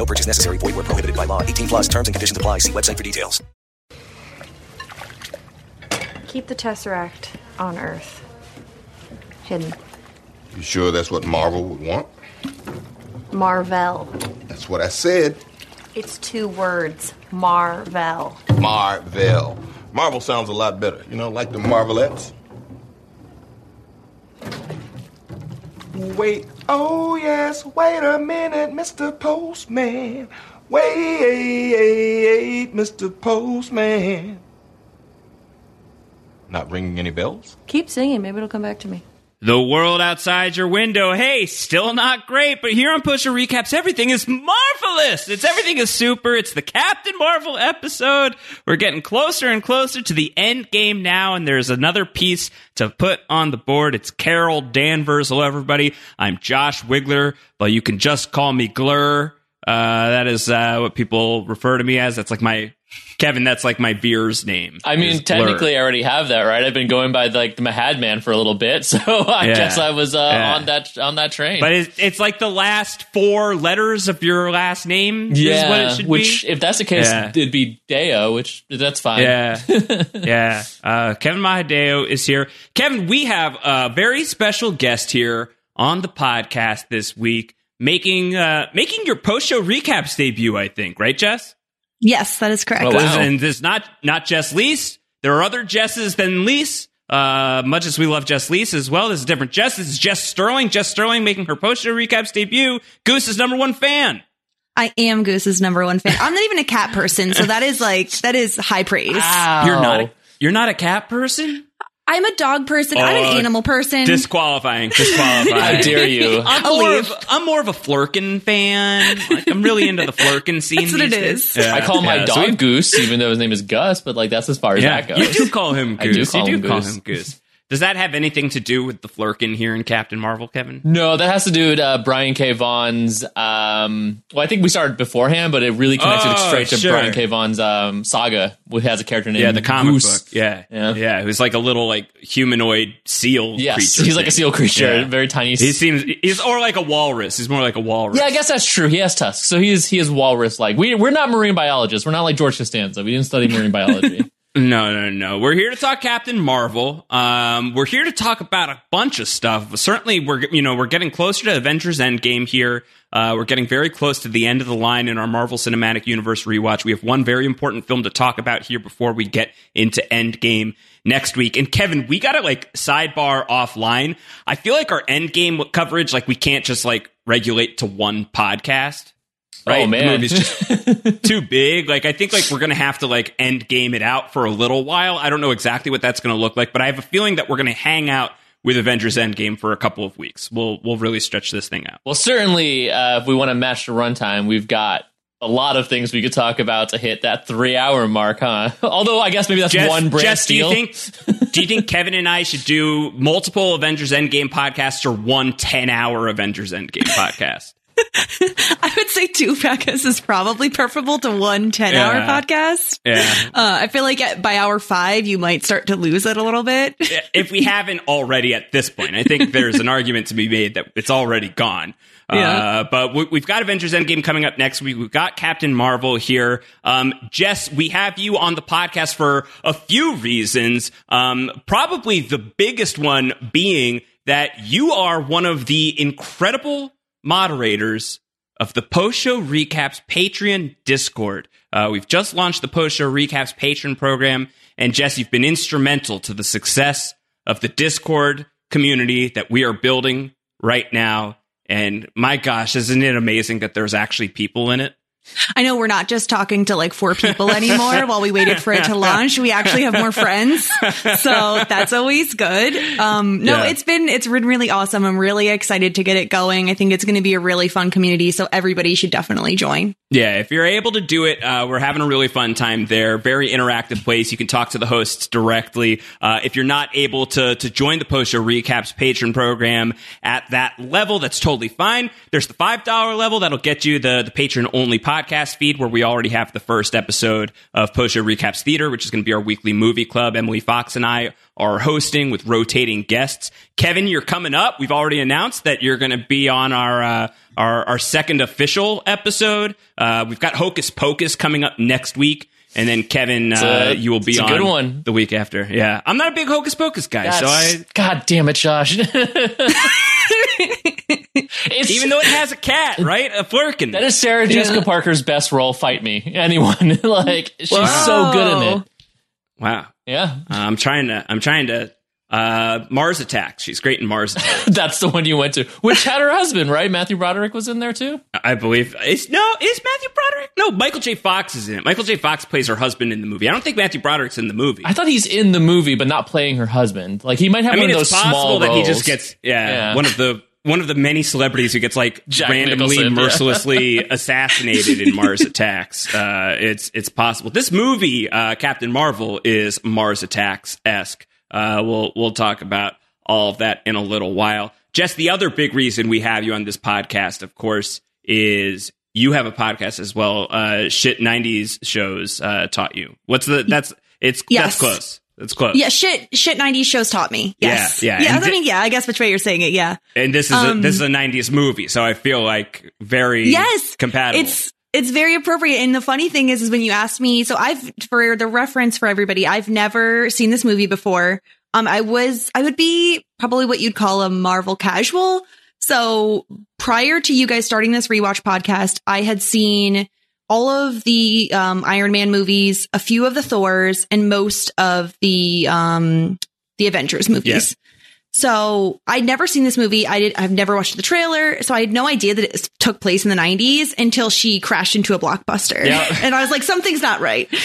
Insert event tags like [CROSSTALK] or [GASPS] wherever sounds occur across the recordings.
No purchase necessary. Void where prohibited by law. 18 plus terms and conditions apply. See website for details. Keep the Tesseract on Earth. Hidden. You sure that's what Marvel would want? Marvel. That's what I said. It's two words. Marvel. Marvel. Marvel sounds a lot better. You know, like the Marvelettes. Wait, oh yes, wait a minute, Mr. Postman. Wait, Mr. Postman. Not ringing any bells? Keep singing. Maybe it'll come back to me. The world outside your window, hey, still not great, but here on Post Show Recaps, everything is marvelous. It's everything is super. It's the Captain Marvel episode. We're getting closer and closer to the end game now, and there's another piece to put on the board. It's Carol Danvers. Hello, everybody. I'm Josh Wigler, but you can just call me Glur. Uh, that is uh, what people refer to me as. That's like my Kevin, that's like my beer's name. I mean, technically, Blur. I already have that, right? I've been going by like the Mahad Man for a little bit, [LAUGHS] so I Yeah. guess I was uh, Yeah. on that on that train. But it's, it's like the last four letters of your last name. yeah, is what it should which be. if that's the case, Yeah. it'd be Deo, which that's fine. Yeah, [LAUGHS] yeah. Uh, Kevin Mahadeo is here. Kevin, we have a very special guest here on the podcast this week, making uh, making your post show recaps debut. I think, right, Jess? Yes, that is correct. Oh, wow. And this not not Jess Lease. There are other Jesses than Lease. Uh, much as we love Jess Lease as well, this is a different Jess. This is Jess Sterling. Jess Sterling making her post show recaps debut. Goose's number one fan. I am Goose's number one fan. I'm not even a cat person, so that is like that is high praise. Ow. You're not. A, you're not a cat person. I'm a dog person. I'm Oh, an animal person. Disqualifying. Disqualifying. [LAUGHS] How dare you? [LAUGHS] I'm I'll more, leave. of, I'm more of a Flerken fan. Like, I'm really into the Flerken scene. That's what these it days. is. Yeah. I call my Yeah, so dog we- Goose, even though his name is Gus, but like that's as far as Yeah, that goes. you do call him I do Goose. call you him do call Goose. him Goose. Does that have anything to do with the Flerken here in Captain Marvel, Kevin? No, that has to do with uh, Brian K. Vaughan's. Um, well, I think we started beforehand, but it really connected Oh, straight to sure. Brian K. Vaughan's um, saga, which has a character named Yeah, the comic Goose. book. Yeah, Yeah. yeah. Who's like a little like humanoid seal Yes, creature. he's like a seal creature, Yeah. very tiny. He seems he's or like a walrus. He's more like a walrus. yeah, I guess that's true. He has tusks, so he is he is walrus like. We we're not marine biologists. We're not like George Costanza. We didn't study marine biology. [LAUGHS] No, no, no. We're here to talk Captain Marvel. Um, we're here to talk about a bunch of stuff. Certainly, we're you know we're getting closer to Avengers Endgame here. Uh, we're getting very close to the end of the line in our Marvel Cinematic Universe rewatch. We have one very important film to talk about here before we get into Endgame next week. And Kevin, we got to like sidebar offline. I feel like our Endgame coverage, like we can't just like regulate to one podcast. Right? Oh The man, movie's just [LAUGHS] too big. Like I think like we're gonna have to like end game it out for a little while. I don't know exactly what that's gonna look like, but I have a feeling that we're gonna hang out with Avengers Endgame for a couple of weeks. We'll we'll really stretch this thing out. Well, certainly, uh, if we want to match the runtime, we've got a lot of things we could talk about to hit that three-hour mark, huh? [LAUGHS] Although I guess maybe that's Jess, one brand Jess, do you think do you think Kevin and I should do multiple Avengers Endgame podcasts or one 10 hour Avengers Endgame [LAUGHS] podcast? [LAUGHS] I would say two podcasts is probably preferable to one 10 hour Yeah. podcast. Yeah. Uh, I feel like at, by hour five, you might start to lose it a little bit. if we [LAUGHS] haven't already at this point. I think there's an argument to be made that it's already gone. Yeah. Uh, but we, we've got Avengers Endgame coming up next week. We've got Captain Marvel here. Um, Jess, we have you on the podcast for a few reasons. Um, probably the biggest one being that you are one of the incredible moderators of the post show recaps Patreon Discord. Uh, we've just launched the post show recaps Patreon program, and Jess, you've been instrumental to the success of the Discord community that we are building right now. And my gosh, isn't it amazing that there's actually people in it? I know we're not just talking to like four people [LAUGHS] anymore while we waited for it to launch. We actually have more friends. So that's always good. Um, no, Yeah. it's been, it's been really awesome. I'm really excited to get it going. I think it's going to be a really fun community. So everybody should definitely join. Yeah, if you're able to do it, uh, we're having a really fun time there. Very interactive place. You can talk to the hosts directly. Uh, if you're not able to to join the post show recaps Patreon program at that level, that's totally fine. There's the five dollar level that'll get you the the Patreon only podcast feed where we already have the first episode of post show recaps theater, which is going to be our weekly movie club. Emily Fox and I are hosting with rotating guests. Kevin, you're coming up. We've already announced that you're going to be on our uh, our, our second official episode. Uh, we've got Hocus Pocus coming up next week. And then Kevin, a- uh, you will be it's a on good one. the week after. Yeah, I'm not a big Hocus Pocus guy, so I God damn it, Josh. [LAUGHS] it's, even though it has a cat, right, a flerken. that is Sarah Jessica Parker's best role, fight me. [LAUGHS] Anyone. [LAUGHS] like, she's so good in it. wow. Yeah. Uh, I'm trying to. I'm trying to. Uh, Mars Attacks. She's great in Mars. Attacks. [LAUGHS] That's the one you went to, which had her husband, right? Matthew Broderick was in there too. I believe. Is no? Is Matthew Broderick? No, Michael J. Fox is in it. Michael J. Fox plays her husband in the movie. I don't think Matthew Broderick's in the movie. I thought he's in the movie, but not playing her husband. Like he might have I mean, one of it's those possible small that he just gets yeah, Yeah. one of the one of the many celebrities who gets like [LAUGHS] Jack randomly Nicholson, yeah. mercilessly [LAUGHS] assassinated in Mars Attacks. Uh, it's it's possible. This movie, uh, Captain Marvel, is Mars Attacks esque. Uh, we'll we'll talk about all of that in a little while. Jess, the other big reason we have you on this podcast, of course, is you have a podcast as well. Uh, shit, '90s shows uh, taught you. What's the? That's it's Yes. that's close. That's close. Yeah, shit, shit. '90s shows taught me. Yes. Yeah, yeah. yeah. And I mean, yeah. I guess which way you're saying it. Yeah. And this is a, Um, this is a '90s movie, so I feel like very yes compatible. it's it's very appropriate. And the funny thing is is when you asked me so i've for the reference for everybody i've never seen this movie before. Um i was i would be probably what you'd call a marvel casual. So prior to you guys starting this rewatch podcast i had seen all of the um iron man movies a few of the thors and most of the um the avengers movies so I'd never seen this movie. I did. I've never watched the trailer, so I had no idea that it took place in the '90s until she crashed into a blockbuster. Yeah. [LAUGHS] and I was like, something's not right. [LAUGHS]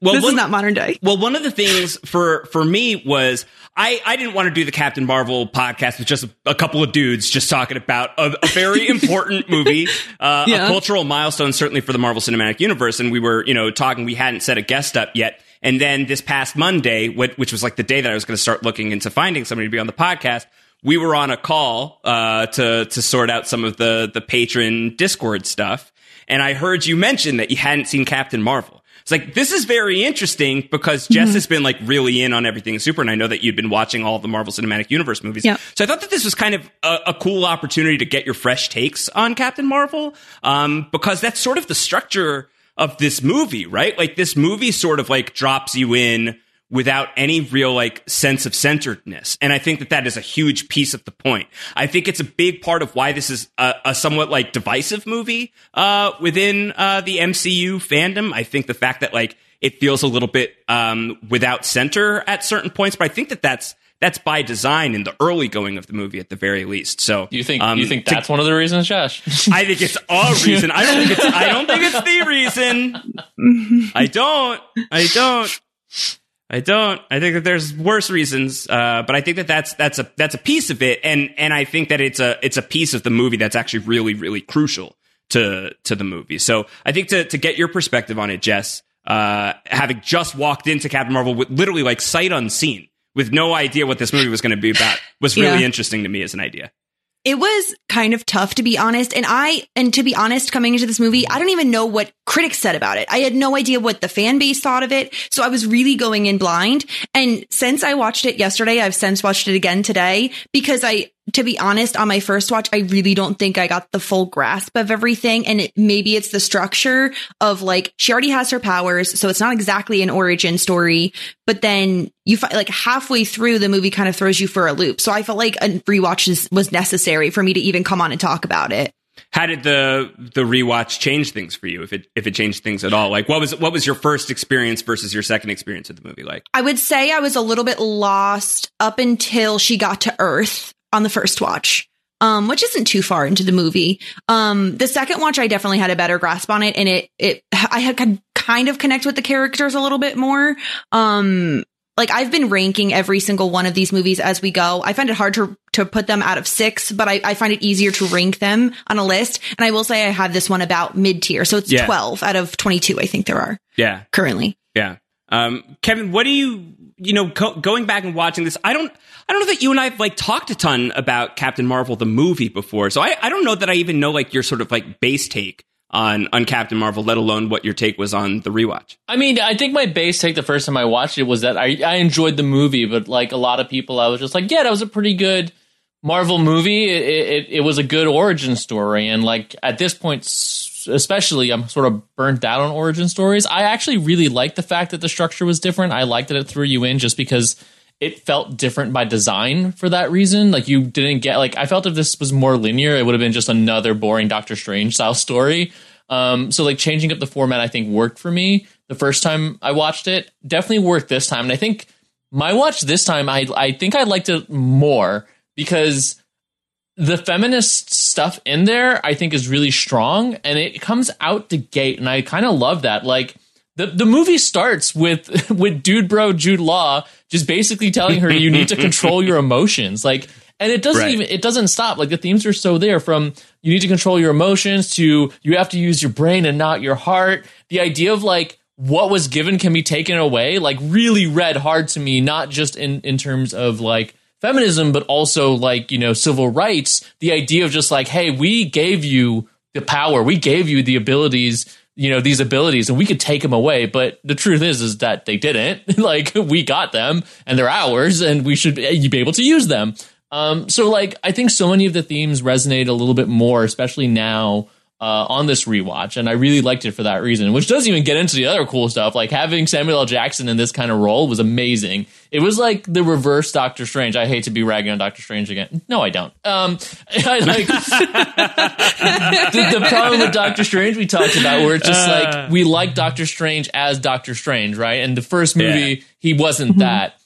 Well, this one- is not modern day. Well, one of the things for for me was I I didn't want to do the Captain Marvel podcast with just a, a couple of dudes just talking about a, a very [LAUGHS] important movie, uh, Yeah. a cultural milestone certainly for the Marvel Cinematic Universe, and we were you know talking. We hadn't set a guest up yet. And then this past Monday, which was like the day that I was going to start looking into finding somebody to be on the podcast, we were on a call uh, to to sort out some of the the Patreon Discord stuff, and I heard you mention that you hadn't seen Captain Marvel. It's like this is very interesting because Jess has been like really in on everything super, and I know that you'd been watching all the Marvel Cinematic Universe movies. Yeah. So I thought that this was kind of a, a cool opportunity to get your fresh takes on Captain Marvel, um, because that's sort of the structure of this movie, right? Like this movie sort of like drops you in without any real like sense of centeredness. And I think that that is a huge piece of the point. I think it's a big part of why this is a, a somewhat like divisive movie, uh, within, uh, the MCU fandom. I think the fact that like it feels a little bit, um, without center at certain points, but I think that that's, that's by design in the early going of the movie at the very least. So You think um, you think to- that's one of the reasons, Josh? I think it's a [LAUGHS] reason. I don't think it's. I don't think it's the reason. [LAUGHS] I don't. I don't. I don't. I think that there's worse reasons, uh, but I think that that's that's a that's a piece of it, and and I think that it's a it's a piece of the movie that's actually really really crucial to to the movie. So I think to to get your perspective on it, Jess, uh, having just walked into Captain Marvel with literally like sight unseen, with no idea what this movie was going to be about, was really Yeah. interesting to me as an idea. It was kind of tough to be honest. And I, and to be honest, coming into this movie, I don't even know what critics said about it. I had no idea what the fan base thought of it. So I was really going in blind. And since I watched it yesterday, I've since watched it again today because I, to be honest, on my first watch, I really don't think I got the full grasp of everything. And it, maybe it's the structure of like, she already has her powers. So it's not exactly an origin story, but then you find like halfway through the movie kind of throws you for a loop. So I felt like a rewatch is, was necessary for me to even come on and talk about it. How did the the rewatch change things for you? If it if it changed things at all, like what was what was your first experience versus your second experience of the movie like? I would say I was a little bit lost up until she got to Earth on the first watch. Um, which isn't too far into the movie. Um, the second watch, I definitely had a better grasp on it, and it, it, I had could kind of connect with the characters a little bit more. Um, like I've been ranking every single one of these movies as we go. I find it hard to to put them out of six, but I, I find it easier to rank them on a list. And I will say I have this one about mid tier, so it's Yeah. twelve out of twenty two. I think there are Yeah. currently. Yeah. Um, Kevin, what do you, you know, co- going back and watching this, I don't, I don't know that you and I have like talked a ton about Captain Marvel, the movie before. So I, I don't know that I even know like your sort of like base take on, on Captain Marvel, let alone what your take was on the rewatch. I mean, I think my base take the first time I watched it was that I, I enjoyed the movie, but like a lot of people, I was just like, yeah, that was a pretty good Marvel movie. It, it, it was a good origin story. And like at this point, s- especially, I'm sort of burnt out on origin stories. I actually really liked the fact that the structure was different. I liked that it threw you in just because it felt different by design for that reason. Like you didn't get like I felt if this was more linear, it would have been just another boring Doctor Strange style story. Um, so like changing up the format, I think worked for me the first time I watched it. Definitely worked this time, and I think my watch this time, I I think I liked it more because the feminist stuff in there I think is really strong and it comes out the gate and I kind of love that. Like the the movie starts with [LAUGHS] with dude bro Jude Law just basically telling her you need to control your emotions. Like and it doesn't Right. even it doesn't stop. Like the themes are so there from you need to control your emotions to you have to use your brain and not your heart. The idea of like what was given can be taken away like really read hard to me not just in in terms of like feminism but also like you know civil rights the idea of just like hey we gave you the power we gave you the abilities you know these abilities and we could take them away. But the truth is is that they didn't. [LAUGHS] Like we got them and they're ours and we should be able to use them. Um so like i think so many of the themes resonate a little bit more especially now uh, on this rewatch, and I really liked it for that reason. Which doesn't even get into the other cool stuff. Like having Samuel L. Jackson in this kind of role was amazing. It was like the reverse Doctor Strange. I hate to be ragging on Doctor Strange again. No, I don't. Um, [LAUGHS] I like the, the problem with Doctor Strange we talked about, where it's just like we like Doctor Strange as Doctor Strange, right? And the first movie, he wasn't that.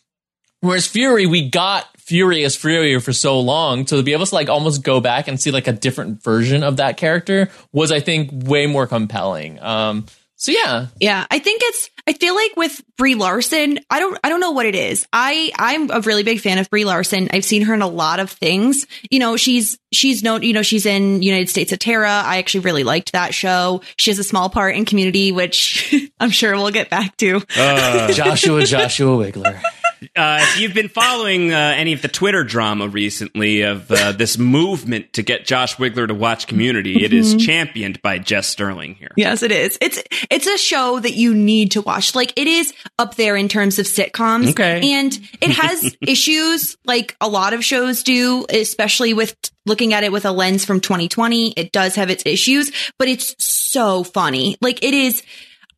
Whereas Fury, we got Fury as Fury for so long, so to be able to like almost go back and see like a different version of that character was, I think, way more compelling. Um, so yeah, Yeah, I think it's. I feel like with Brie Larson, I don't. I don't know what it is. I I'm a really big fan of Brie Larson. I've seen her in a lot of things. You know, she's she's known. You know, she's in United States of Tara. I actually really liked that show. She has a small part in Community, which [LAUGHS] I'm sure we'll get back to. [LAUGHS] Joshua Joshua Wigler. Uh, if you've been following uh, any of the Twitter drama recently of uh, this movement to get Josh Wigler to watch Community, it is championed by Jess Sterling here. Yes, it is. It's it's a show that you need to watch. Like it is up there in terms of sitcoms. Okay. And it has [LAUGHS] issues like a lot of shows do, especially with looking at it with a lens from 2020. It does have its issues, but it's so funny. Like it is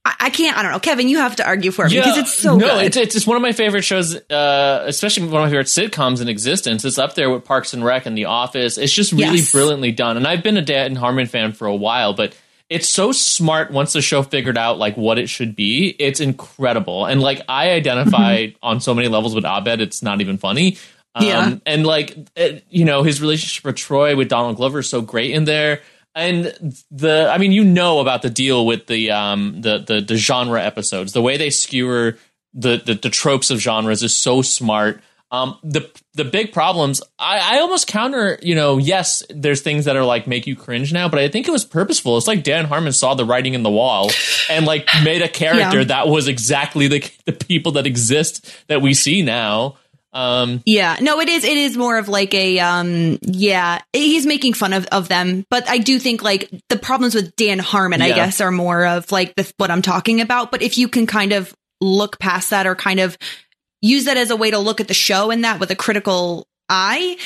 I, can't I don't know. Kevin, you have to argue for me because it's so no, good. it's it's just one of my favorite shows, uh, especially one of my favorite sitcoms in existence. It's up there with Parks and Rec and The Office. It's just really Yes. brilliantly done. And I've been a Dan Harmon fan for a while, but it's so smart once the show figured out like what it should be. It's incredible. And like I identify on so many levels with Abed, it's not even funny. Um, Yeah. And like, it, you know, his relationship with Troy with Donald Glover is so great in there. And the, I mean, you know about the deal with the, um, the, the, the genre episodes, the way they skewer the, the, the tropes of genres is so smart. Um, the, the big problems, I, I almost counter, you know, yes, there's things that are like make you cringe now, but I think it was purposeful. It's like Dan Harmon saw the writing in the wall and like made a character Yeah. that was exactly the, the people that exist that we see now. Um, Yeah, no, it is. It is more of like a, um, yeah, he's making fun of, of them, but I do think like the problems with Dan Harmon, I guess, are more of like the, what I'm talking about. But if you can kind of look past that or kind of use that as a way to look at the show and that with a critical eye,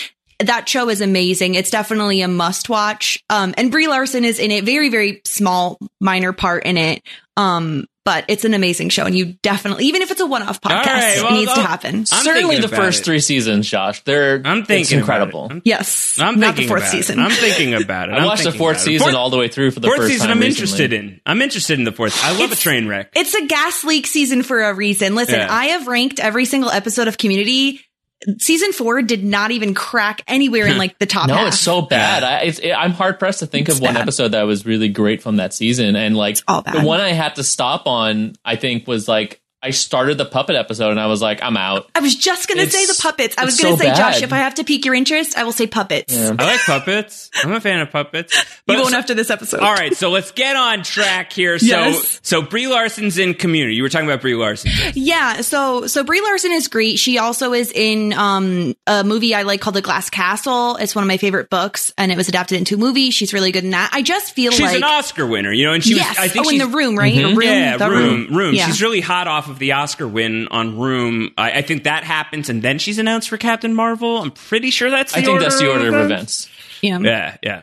that show is amazing. It's definitely a must watch. Um, and Brie Larson is in it, very, very small, minor part in it. Um, but it's an amazing show, and you definitely, even if it's a one-off podcast, right, well, it needs to I'll- happen. I'm certainly the first it. three seasons, Josh. They're I'm it's thinking incredible. About it. I'm, Yes, I'm not thinking the fourth about season. It. I'm thinking about it. I watched the fourth season Fourth- all the way through for the Fourth first season, time. I'm recently. interested in. I'm interested in the fourth. I love a train wreck. It's a gas leak season for a reason. Listen, Yeah. I have ranked every single episode of Community. Season four did not even crack anywhere in [LAUGHS] like the top. No, half. it's so bad. I, it's, it, I'm hard pressed to think It's of one bad. episode that was really great from that season. And like the one I had to stop on, I think was like I started the puppet episode and I was like, I'm out. I was just gonna It's- say the puppets. I was gonna so say, Josh, if I have to pique your interest, I will say puppets. Yeah. I like puppets. I'm a fan of puppets. [LAUGHS] You But won't so- after this episode. all right, so let's get on track here. So, Yes. so Brie Larson's in Community. You were talking about Brie Larson. Yeah, so so Brie Larson is great. She also is in um a movie I like called The Glass Castle. It's one of my favorite books, and it was adapted into a movie. She's really good in that. I just feel She's like She's an Oscar winner, you know, and she yes. was. I think oh, in she's, the room, right? Room, yeah, the room, room. Yeah. She's really hot off of the Oscar win on Room. I, I think that happens, and then she's announced for Captain Marvel. I'm pretty sure that's. The I think that's the order of events. events. yeah. Yeah, yeah.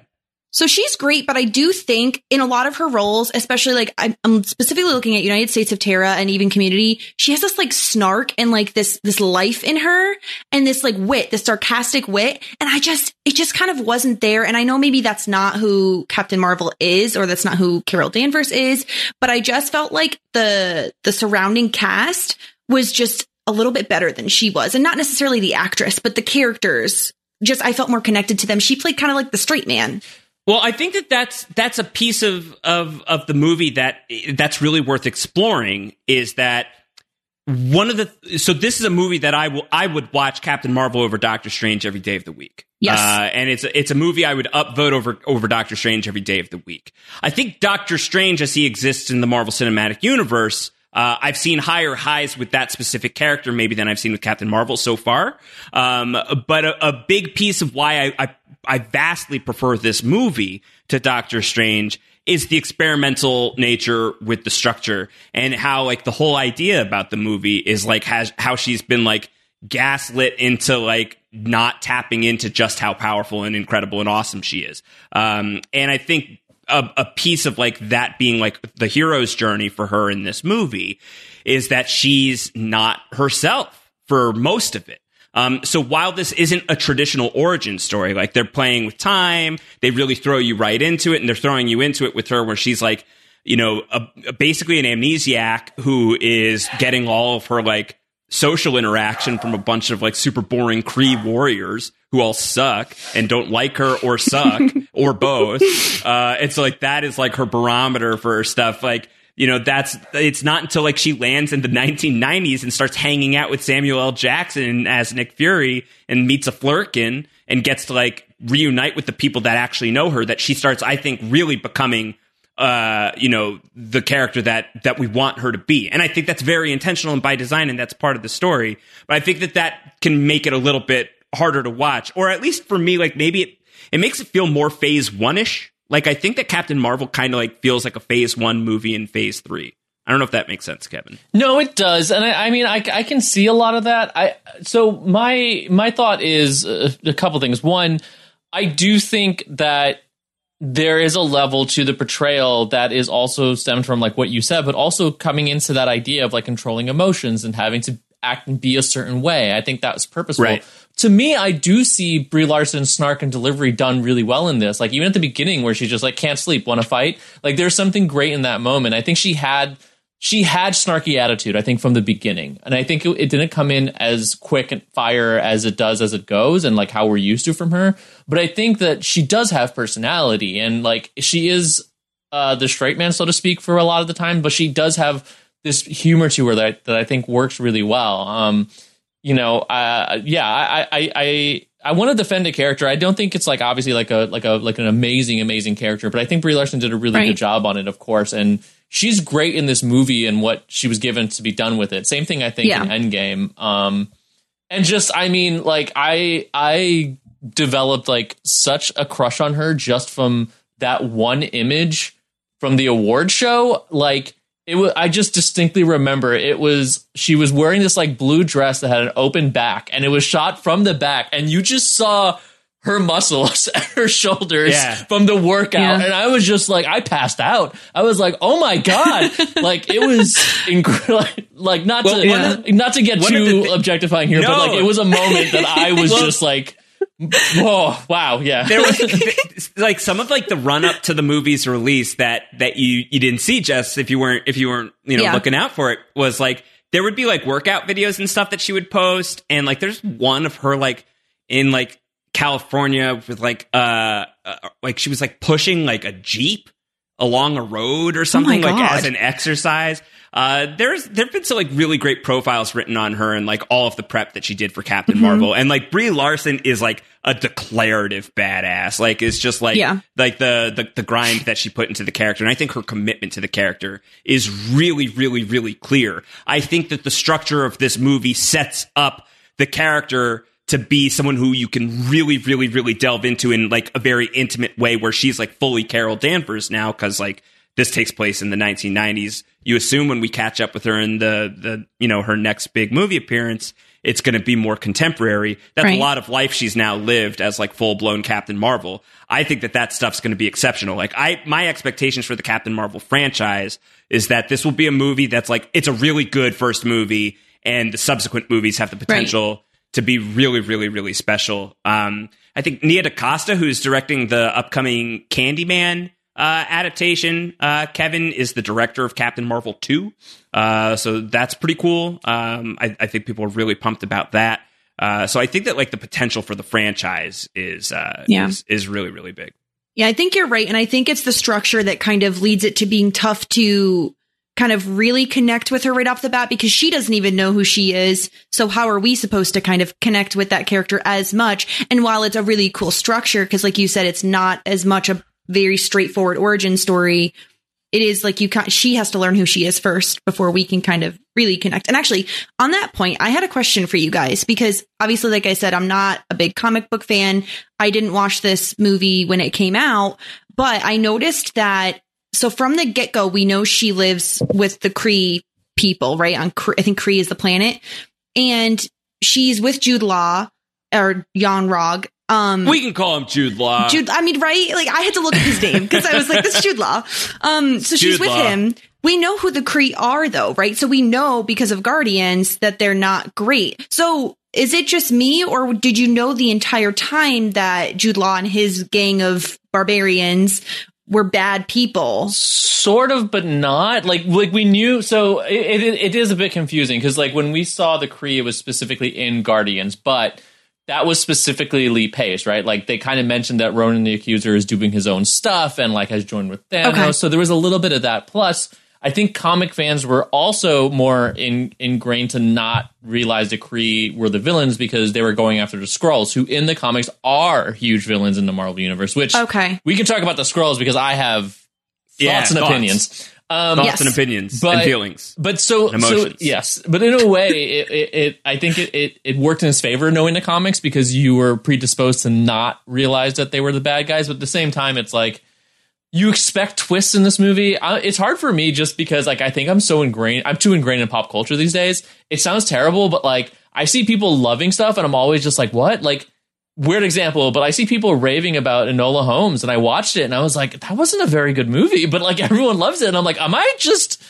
So she's great, but I do think in a lot of her roles, especially like I'm, specifically looking at United States of Tara and even Community, she has this like snark and like this this life in her and this like wit, this sarcastic wit, and I just it just kind of wasn't there. And I know maybe that's not who Captain Marvel is, or that's not who Carol Danvers is, but I just felt like the the surrounding cast was just a little bit better than she was, and not necessarily the actress, but the characters. Just I felt more connected to them. She played kind of like the straight man. Well, I think that that's that's a piece of of of the movie that that's really worth exploring. Is that one of the so this is a movie that I will I would watch Captain Marvel over Doctor Strange every day of the week. Yes. uh, and it's a, it's a movie I would upvote over over Doctor Strange every day of the week. I think Doctor Strange, as he exists in the Marvel Cinematic Universe. Uh, I've seen higher highs with that specific character, maybe than I've seen with Captain Marvel so far. Um, but a, a big piece of why I, I I vastly prefer this movie to Doctor Strange is the experimental nature with the structure and how like the whole idea about the movie is like has how she's been like gaslit into like not tapping into just how powerful and incredible and awesome she is. Um, and I think a, a piece of like that being like the hero's journey for her in this movie is that she's not herself for most of it. Um, so while this isn't a traditional origin story, like they're playing with time, they really throw you right into it, and they're throwing you into it with her, where she's like, you know, a, a- basically an amnesiac who is getting all of her like social interaction from a bunch of like super boring Kree warriors who all suck and don't like her or suck [LAUGHS] or both. Uh, it's like that is like her barometer for her stuff. Like, you know, that's it's not until like she lands in the [LAUGHS] 1990s and starts hanging out with Samuel L. Jackson as Nick Fury and meets a Flerken and gets to like reunite with the people that actually know her that she starts, I think, really becoming uh, you know, the character that that we want her to be. And I think that's very intentional and by design, and that's part of the story. But I think that that can make it a little bit harder to watch, or at least for me, like maybe it it makes it feel more Phase One ish. Like I think that Captain Marvel kind of like feels like a Phase One movie in Phase Three. I don't know if that makes sense, Kevin. No, it does, and I, I mean, I, I can see a lot of that. I so my my thought is uh, a couple things. One, I do think that there is a level to the portrayal that is also stemmed from like what you said, but also coming into that idea of like controlling emotions and having to act and be a certain way. I think that was purposeful. Right. To me, I do see Brie Larson's snark and delivery done really well in this. Like even at the beginning where she's just like can't sleep, want to fight. Like there's something great in that moment. I think she had she had snarky attitude, I think, from the beginning. And I think it, it didn't come in as quick and fire as it does as it goes and like how we're used to from her. But I think that she does have personality and like she is uh, the straight man, so to speak, for a lot of the time, but she does have this humor to her that, that I think works really well. Um, you know, uh, yeah, I, I, I, I want to defend a character. I don't think it's like obviously like a like a like an amazing amazing character, but I think Brie Larson did a really Right. good job on it, of course, and she's great in this movie and what she was given to be done with it. Same thing I think Yeah. in Endgame. Um, and just I mean, like I I developed like such a crush on her just from that one image from the award show. Like it was, I just distinctly remember it was she was wearing this like blue dress that had an open back, and it was shot from the back, and you just saw her muscles [LAUGHS] at her shoulders Yeah. from the workout, Yeah. and I was just like, I passed out. I was like, oh my god, [LAUGHS] like it was incredible. Like not Well, to one of not to get one too the thi- objectifying here, but like it was a moment that I [LAUGHS] was Well- just like, oh wow, yeah. there was [LAUGHS] [LAUGHS] like some of like the run up to the movie's release that that you you didn't see Jess if you weren't if you weren't you know Yeah. looking out for it was like there would be like workout videos and stuff that she would post and like there's one of her like in like California with like uh, uh like she was like pushing like a jeep along a road or something like God. as an exercise uh, there's there've been some like really great profiles written on her and like all of the prep that she did for Captain Marvel, and like Brie Larson is like a declarative badass. Like it's just like Yeah. like the, the the grind that she put into the character, and I think her commitment to the character is really, really, really clear. I think that the structure of this movie sets up the character to be someone who you can really, really, really delve into in like a very intimate way, where she's like fully Carol Danvers now, because like this takes place in the 1990s. You assume when we catch up with her in the the you know her next big movie appearance, it's going to be more contemporary. That's a lot of life she's now lived as like full blown Captain Marvel. I think that that stuff's going to be exceptional. Like I, my expectations for the Captain Marvel franchise is that this will be a movie that's like it's a really good first movie, and the subsequent movies have the potential to be really, really, really special. Um, I think Nia DaCosta, who's directing the upcoming Candyman uh, adaptation, uh, Kevin is the director of Captain Marvel 2. Uh, so that's pretty cool. Um, I, I think people are really pumped about that. Uh, so I think that like the potential for the franchise is uh, Yeah. is, is really, really big. Yeah, I think you're right. And I think it's the structure that kind of leads it to being tough to kind of really connect with her right off the bat because she doesn't even know who she is. So how are we supposed to kind of connect with that character as much? And while it's a really cool structure, because like you said, it's not as much a very straightforward origin story. It is like you can she has to learn who she is first before we can kind of really connect. And actually, on that point, I had a question for you guys because obviously, like I said, I'm not a big comic book fan. I didn't watch this movie when it came out, but I noticed that so from the get go, we know she lives with the Kree people, right? On I think Kree is the planet, and she's with Jude Law or Yon-Rogg. Um, We can call him Jude Law. Jude, I mean, right? Like I had to look at his name because I was like, this is Jude Law. Um, so she's with Law. him. We know who the Kree are though, right? So we know because of Guardians that they're not great. So is it just me or did you know the entire time that Jude Law and his gang of barbarians were bad people? sort of but not like like we knew so it, it, it is a bit confusing because like when we saw the Kree it was specifically in Guardians but that was specifically Lee Pace right like they kind of mentioned that Ronan the Accuser is doing his own stuff and like has joined with Thanos Okay. so there was a little bit of that plus I think comic fans were also more in, ingrained to not realize the Kree were the villains because they were going after the Skrulls, who in the comics are huge villains in the Marvel universe. Which Okay. we can talk about the Skrulls because I have thoughts Yeah, and thoughts. opinions. Um, Thoughts Yes. and opinions But- and feelings. but so, And so emotions. yes, but in a way, [LAUGHS] it, it, it I think it, it it worked in his favor knowing the comics because you were predisposed to not realize that they were the bad guys. But at the same time, it's like you expect twists in this movie. I, it's hard for me just because like I think I'm so ingrained. I'm too ingrained in pop culture these days. It sounds terrible, but like I see people loving stuff, and I'm always just like, what? Like weird example, but I see people raving about Enola Holmes, and I watched it, and I was like, that wasn't a very good movie, [LAUGHS] but like everyone loves it, and I'm like, am I just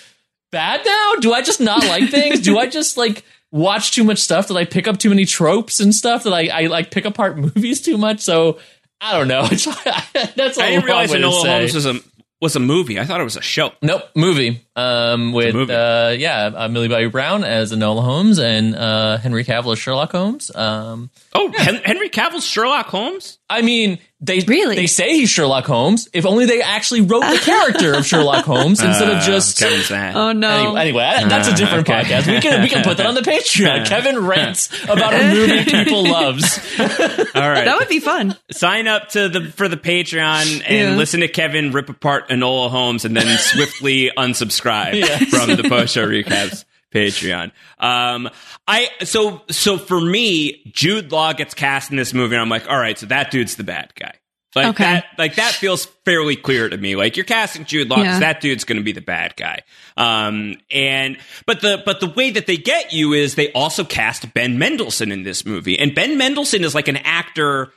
bad now? Do I just not like things? Do I just like watch too much stuff? Did I pick up too many tropes and stuff? That I, I like pick apart [LAUGHS] movies too much? So I don't know. It's, [LAUGHS] that's a I didn't realize Enola. Holmes was a was a movie. I thought it was a show. Nope, movie. Um, with uh, yeah, uh, Millie Bobby Brown as Enola Holmes and uh, Henry Cavill as Sherlock Holmes. Um, Oh, Hen- Henry Cavill's Sherlock Holmes. I mean, they Really? they say he's Sherlock Holmes. If only they actually wrote the character of Sherlock Holmes [LAUGHS] instead of Uh, just Kevin's that. Oh no. Anyway, anyway, that's a different okay. podcast. We can we can put that on the [LAUGHS] Patreon. Kevin rants about a movie [LAUGHS] people loves. All right, that would be fun. sign up to the for the Patreon and Yeah. listen to Kevin rip apart Enola Holmes and then swiftly unsubscribe Yes. [LAUGHS] from the post show recaps Patreon. Um, I so so for me, Jude Law gets cast in this movie, and I'm like, all right, so that dude's the bad guy. Like Okay. that, like that feels fairly clear to me. Like you're casting Jude Law, Yeah. that dude's going to be the bad guy. Um, and but the but the way that they get you is they also cast Ben Mendelsohn in this movie, and Ben Mendelsohn is like an actor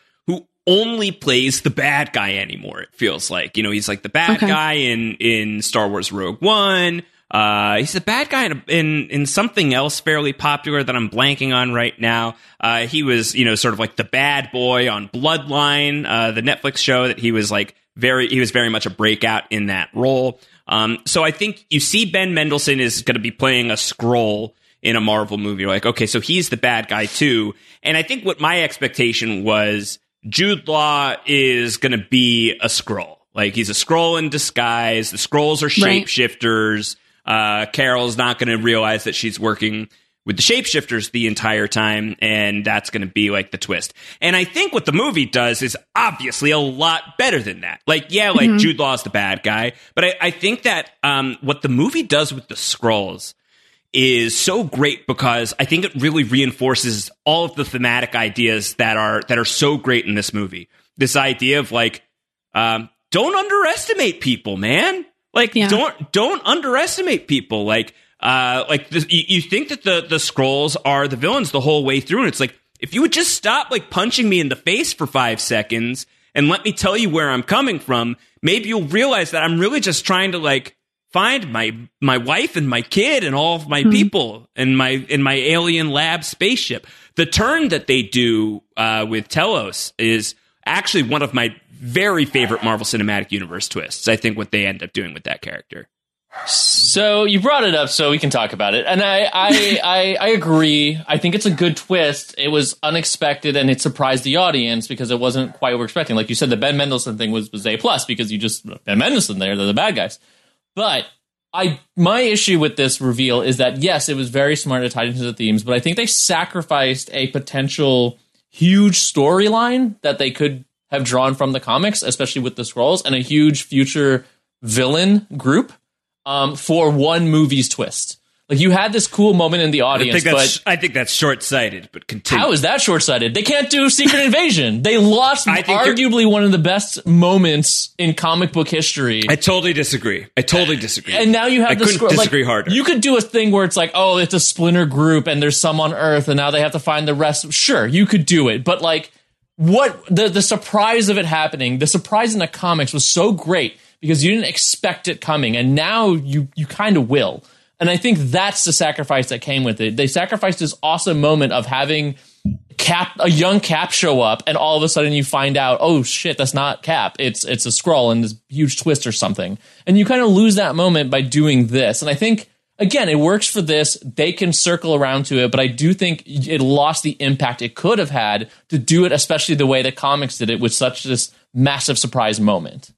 only plays the bad guy anymore. It feels like you know he's like the bad Okay. guy in in Star Wars Rogue One. Uh, he's the bad guy in, in in something else fairly popular that I'm blanking on right now. Uh, he was you know sort of like the bad boy on Bloodline, uh, the Netflix show that he was like very he was very much a breakout in that role. Um, so I think you see Ben Mendelsohn is going to be playing a Skrull in a Marvel movie. You're like, okay, so he's the bad guy too. And I think what my expectation was Jude Law is going to be a Skrull. Like he's a Skrull in disguise. The Skrulls are Right. shapeshifters. Uh, Carol's not going to realize that she's working with the shapeshifters the entire time, and that's going to be like the twist. And I think what the movie does is obviously a lot better than that. Like, yeah, like mm-hmm. Jude Law's the bad guy, but I, I think that um, what the movie does with the Skrulls is so great because I think it really reinforces all of the thematic ideas that are that are so great in this movie. This idea of like, um, don't underestimate people, man. Like, yeah. don't don't underestimate people. Like, uh, like you, you think that the the Skrulls are the villains the whole way through, and it's like if you would just stop like punching me in the face for five seconds and let me tell you where I'm coming from, maybe you'll realize that I'm really just trying to like find my my wife and my kid and all of my mm-hmm. people and my in my alien lab spaceship. The turn that they do uh, with Talos is actually one of my very favorite Marvel Cinematic Universe twists. I think what they end up doing with that character. So you brought it up, so we can talk about it, and I, I, [LAUGHS] I, I, agree. I think it's a good twist. It was unexpected, and it surprised the audience because it wasn't quite what we're expecting. Like you said, the Ben Mendelsohn thing was was a plus because you just Ben Mendelsohn there, they're the bad guys. But I, my issue with this reveal is that yes, it was very smart to tie into the themes, but I think they sacrificed a potential huge storyline that they could have drawn from the comics, especially with the Skrulls, and a huge future villain group um, for one movie's twist. Like you had this cool moment in the audience, I think that's, but I think that's short sighted. But continue. How is that short sighted? They can't do Secret [LAUGHS] Invasion. They lost arguably one of the best moments in comic book history. I totally disagree. I totally disagree. And now you have I this couldn't disagree like, harder. You could do a thing where it's like, oh, it's a splinter group, and there's some on Earth, and now they have to find the rest. Sure, you could do it, but like what the the surprise of it happening, the surprise in the comics was so great because you didn't expect it coming, and now you you kind of will. And I think that's the sacrifice that came with it. They sacrificed this awesome moment of having Cap, a young Cap, show up, and all of a sudden you find out, oh shit, that's not Cap. It's it's a Skrull and this huge twist or something. And you kind of lose that moment by doing this. And I think again, it works for this. They can circle around to it, but I do think it lost the impact it could have had to do it, especially the way the comics did it with such this massive surprise moment.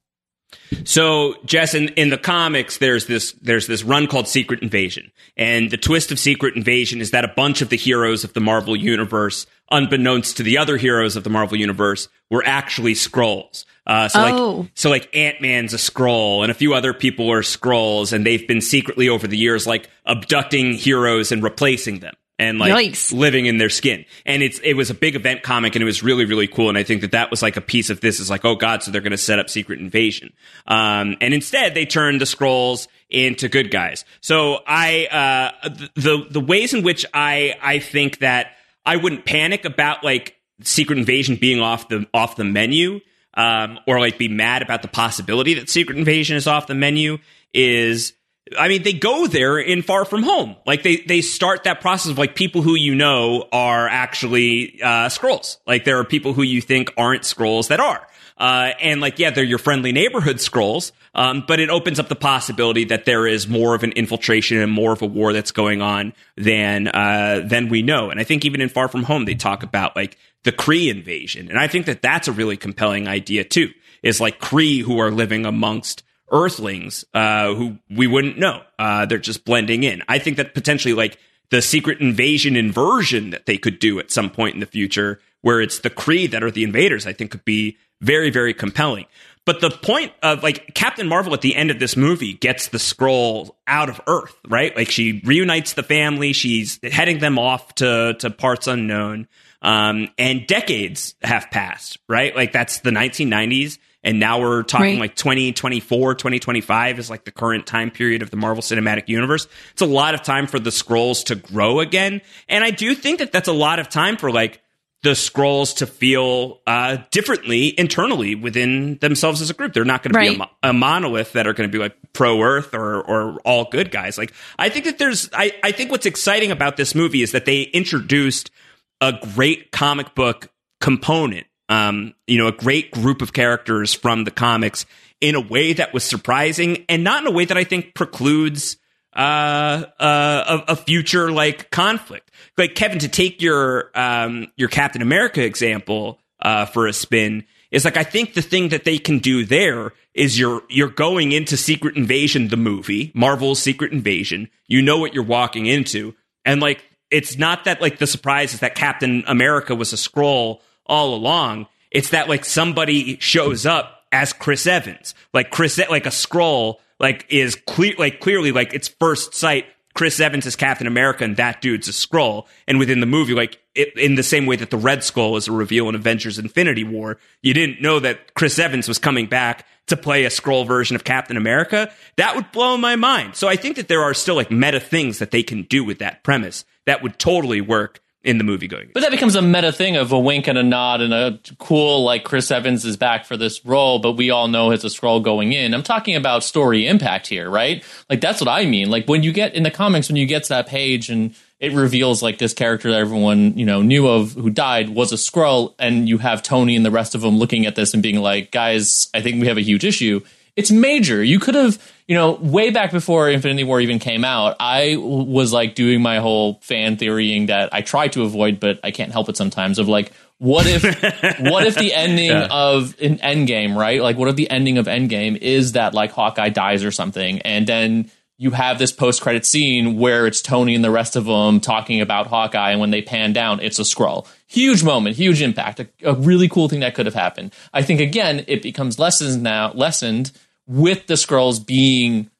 So, Jess, in, in the comics, there's this there's this run called Secret Invasion, and the twist of Secret Invasion is that a bunch of the heroes of the Marvel universe, unbeknownst to the other heroes of the Marvel universe, were actually Skrulls. Uh, so oh. like so like Ant Man's a Skrull, and a few other people are Skrulls, and they've been secretly over the years like abducting heroes and replacing them and like Yikes. living in their skin. And it's it was a big event comic, and it was really really cool. And I think that that was like a piece of this is like, oh god, so they're going to set up Secret Invasion. Um, and instead they turned the Skrulls into good guys. So I uh, the the ways in which I I think that I wouldn't panic about like Secret Invasion being off the off the menu. Um, or like be mad about the possibility that Secret Invasion is off the menu is I mean, they go there in Far From Home. Like they they start that process of like people who you know are actually uh, Skrulls. Like there are people who you think aren't Skrulls that are. Uh, and like, yeah, they're your friendly neighborhood Skrulls, um, but it opens up the possibility that there is more of an infiltration and more of a war that's going on than uh, than we know. And I think even in Far From Home, they talk about like the Kree invasion, and I think that that's a really compelling idea too. Is like Kree who are living amongst Earthlings uh, who we wouldn't know. Uh, they're just blending in. I think that potentially, like the secret invasion inversion that they could do at some point in the future, where it's the Kree that are the invaders, I think could be very, very compelling. But the point of like Captain Marvel at the end of this movie gets the Skrulls out of Earth, right? Like she reunites the family. She's heading them off to to parts unknown. Um, and decades have passed, right? Like that's the 1990s. And now we're talking right. like 2024, 2025 is like the current time period of the Marvel Cinematic Universe. It's a lot of time for the Skrulls to grow again. And I do think that that's a lot of time for like the Skrulls to feel uh, differently internally within themselves as a group. They're not going right. to be a, a, monolith that are going to be like pro Earth or or all good guys. Like I think that there's I, I think what's exciting about this movie is that they introduced a great comic book component um, you know, a great group of characters from the comics in a way that was surprising and not in a way that I think precludes uh, uh, a, a, future like conflict. Like Kevin, to take your um, your Captain America example uh, for a spin, is like I think the thing that they can do there is you're you're going into Secret Invasion the movie, Marvel's Secret Invasion. You know what you're walking into. And like it's not that like the surprise is that Captain America was a Skrull all along. It's that like somebody shows up as Chris Evans. Like Chris like a Skrull, like is clear like clearly like it's first sight Chris Evans is Captain America and that dude's a Skrull. And within the movie, like it, in the same way that the Red Skull is a reveal in Avengers Infinity War, you didn't know that Chris Evans was coming back to play a Skrull version of Captain America. That would blow my mind. So I think that there are still like meta things that they can do with that premise that would totally work in the movie going. But that becomes a meta thing of a wink and a nod and a cool like Chris Evans is back for this role, but we all know it's a Skrull going in. I'm talking about story impact here, right? Like that's what I mean. Like when you get in the comics, when you get to that page and it reveals like this character that everyone you know knew of who died was a Skrull, and you have Tony and the rest of them looking at this and being like, "Guys, I think we have a huge issue." It's major. You could have you know, way back before Infinity War even came out, I was like doing my whole fan theorying that I try to avoid, but I can't help it sometimes. Of like, what if, [LAUGHS] what if the ending yeah. of an Endgame, right? Like, what if the ending of Endgame is that like Hawkeye dies or something, and then you have this post credit scene where it's Tony and the rest of them talking about Hawkeye, and when they pan down, it's a Skrull. Huge moment, huge impact, a, a really cool thing that could have happened. I think again, it becomes lessons now lessened with the Skrulls being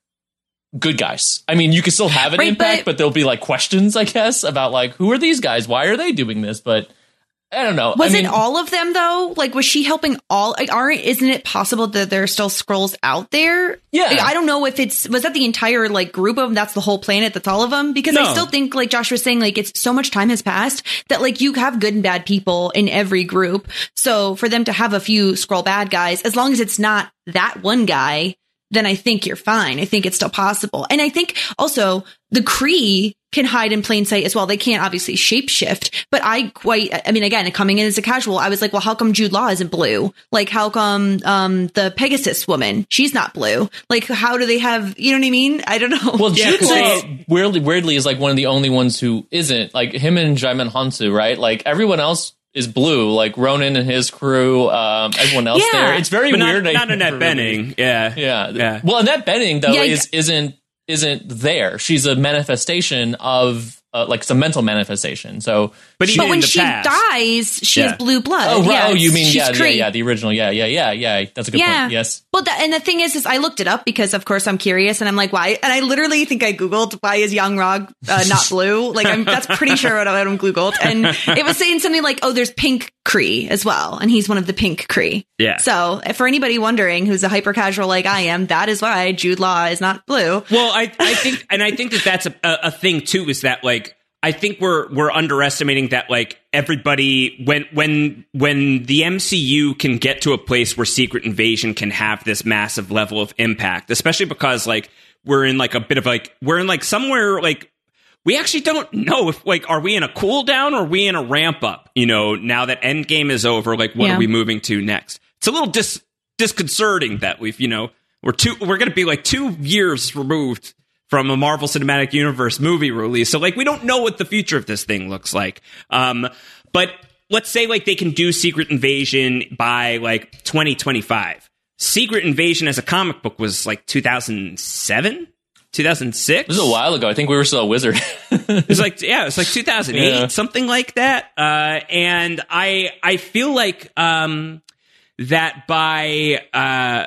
good guys. I mean, you can still have an right, impact, but, but, there'll be like questions, I guess, about like who are these guys? Why are they doing this? But I don't know. Was I mean, it all of them though? Like, was she helping all? Like, aren't isn't it possible that there are still Skrulls out there? Yeah, like, I don't know if it's was that the entire like group of them. That's the whole planet. That's all of them. Because no. I still think, like Josh was saying, like it's so much time has passed that like you have good and bad people in every group. So for them to have a few Skrull bad guys, as long as it's not that one guy, then I think you're fine. I think it's still possible. And I think also the Kree can hide in plain sight as well. They can't obviously shapeshift, but I quite, I mean, again, coming in as a casual, I was like, well, how come Jude Law isn't blue? Like, how come, um, the Pegasus woman, she's not blue? Like, how do they have, you know what I mean? I don't know. Well, yeah, Jude Law weirdly, weirdly is like one of the only ones who isn't like him and Djimon Hounsou, right? Like everyone else is blue, like Ronan and his crew, um, everyone else yeah. there. It's very but weird. Not, not Annette Bening. Yeah. yeah. Yeah. Well, Annette Bening though yeah, is isn't isn't there. She's a manifestation of uh, like some mental manifestation. So, but, she, but when she past. dies, she yeah. has blue blood. Oh, right. Yeah, oh, you mean yeah, yeah, yeah, the original. Yeah, yeah, yeah, yeah. That's a good yeah. point. Yes. Well, that, and the thing is, is I looked it up because, of course, I'm curious, and I'm like, why? And I literally think I googled why is Yon-Rogg uh, not [LAUGHS] blue? like, I'm, that's pretty sure what I'm googled, and it was saying something like, oh, there's pink Kree as well, and he's one of the pink Kree. Yeah. So, for anybody wondering who's a hyper casual like I am, that is why Jude Law is not blue. Well, I I think, and I think that that's a, a thing too, is that like I think we're we're underestimating that like everybody when when when the MCU can get to a place where Secret Invasion can have this massive level of impact, especially because like we're in like a bit of like we're in like somewhere like we actually don't know if like are we in a cool down or are we in a ramp up, you know, now that Endgame is over, like what yeah. are we moving to next? It's a little dis disconcerting that we've, you know, we're two we're gonna be like two years removed from a Marvel Cinematic Universe movie release. So like we don't know what the future of this thing looks like. Um, but let's say like they can do Secret Invasion by like 2025. Secret Invasion as a comic book was like 2007. 2006. This is a while ago. I think we were still a wizard. [LAUGHS] it was like yeah, it was like 2008, [LAUGHS] yeah. something like that. Uh, and I I feel like um, that by uh,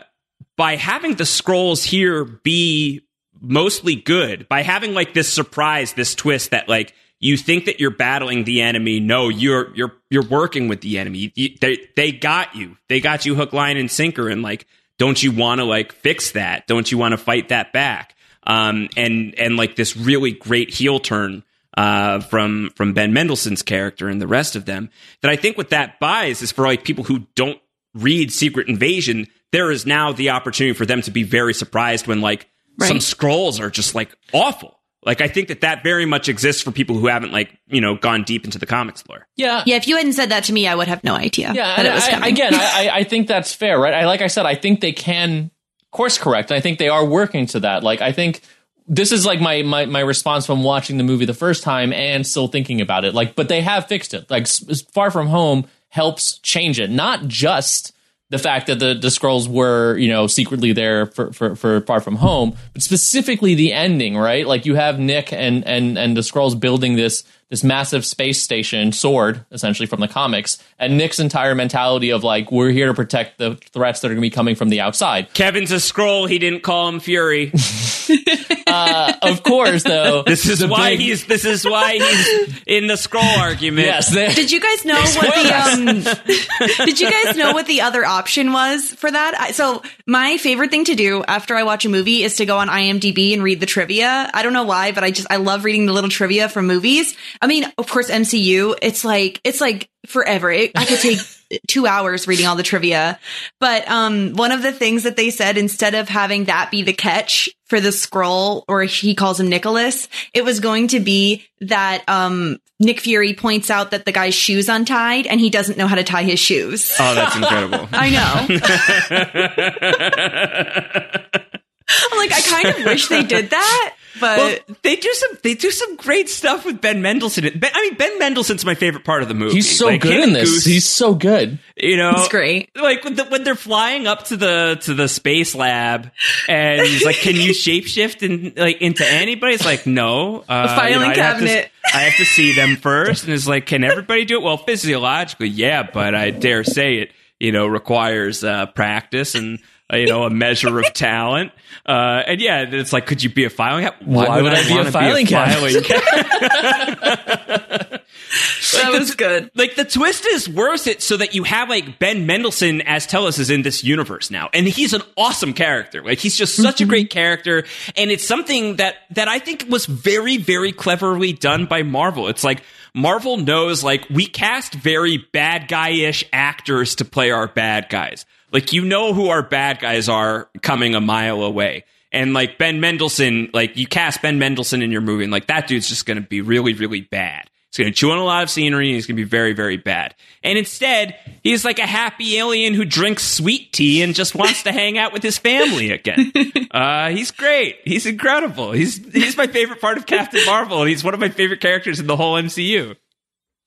by having the Skrulls here be mostly good by having like this surprise, this twist that like you think that you're battling the enemy. No, you're you're you're working with the enemy. You, they they got you. They got you hook, line, and sinker. And like, don't you want to like fix that? Don't you want to fight that back? Um, and and like this really great heel turn uh, from from Ben Mendelsohn's character and the rest of them. That I think what that buys is for like people who don't read Secret Invasion. There is now the opportunity for them to be very surprised when like Right. Some Skrulls are just like awful. Like I think that that very much exists for people who haven't like you know gone deep into the comics lore. Yeah, yeah. If you hadn't said that to me, I would have no idea. Yeah, I, again, I, [LAUGHS] I think that's fair, right? I like I said, I think they can course correct. I think they are working to that. Like I think this is like my my my response from watching the movie the first time and still thinking about it. Like, but they have fixed it. Like Far From Home helps change it, not just the fact that the, the Skrulls were, you know, secretly there for, for, for Far From Home, but specifically the ending, right? Like you have Nick and, and, and the Skrulls building this, this massive space station sword, essentially from the comics, and Nick's entire mentality of like, we're here to protect the threats that are going to be coming from the outside. Kevin's a Skrull He didn't call him Fury. [LAUGHS] Uh, of course, though, [LAUGHS] This is why big- he's. This is why he's in the Skrull argument. yes. they- Did you guys know what the um, [LAUGHS] Did you guys know what the other option was for that? I, so my favorite thing to do after I watch a movie is to go on IMDb and read the trivia. I don't know why, but I just I love reading the little trivia from movies. I mean, of course, MCU. It's like it's like forever. It, I could take [LAUGHS] two hours reading all the trivia. But um, one of the things that they said instead of having that be the catch for the Skrull, or he calls him Nicholas, it was going to be that um, Nick Fury points out that the guy's shoes untied and he doesn't know how to tie his shoes. Oh, that's incredible. [LAUGHS] I know. [LAUGHS] I'm like, I kind of wish they did that, but well, they do some. They do some great stuff with Ben Mendelsohn. Ben, I mean, Ben Mendelsohn's my favorite part of the movie. he's so Like, good in this. Goose, He's so good. you know, it's great. like when, the, when they're flying up to the to the space lab and he's like can you shapeshift in, like into anybody it's like no uh, A filing you know, I'd have to- cabinet. I have to see them [LAUGHS] first and it's like can everybody do it well physiologically yeah but I dare say it you know requires uh, practice and you know a measure of talent uh, and yeah it's like could you be a filing cabinet Why would I be a wanna filing cabinet? cabinet? [LAUGHS] That was good. Like the twist is worth it so that you have like Ben Mendelsohn as Talos is in this universe now. And he's an awesome character. Like he's just such a great character. And it's something that, that I think was very, very cleverly done by Marvel. It's like Marvel knows like we cast very bad guy-ish actors to play our bad guys. Like you know who our bad guys are coming a mile away. And like Ben Mendelsohn, like you cast Ben Mendelsohn in your movie, and like that dude's just going to be really, really bad. He's going to chew on a lot of scenery, and he's going to be very, very bad. And instead, he's like a happy alien who drinks sweet tea and just wants to hang out with his family again. [LAUGHS] Uh, he's great. He's incredible. He's he's my favorite part of Captain Marvel, and he's one of my favorite characters in the whole MCU.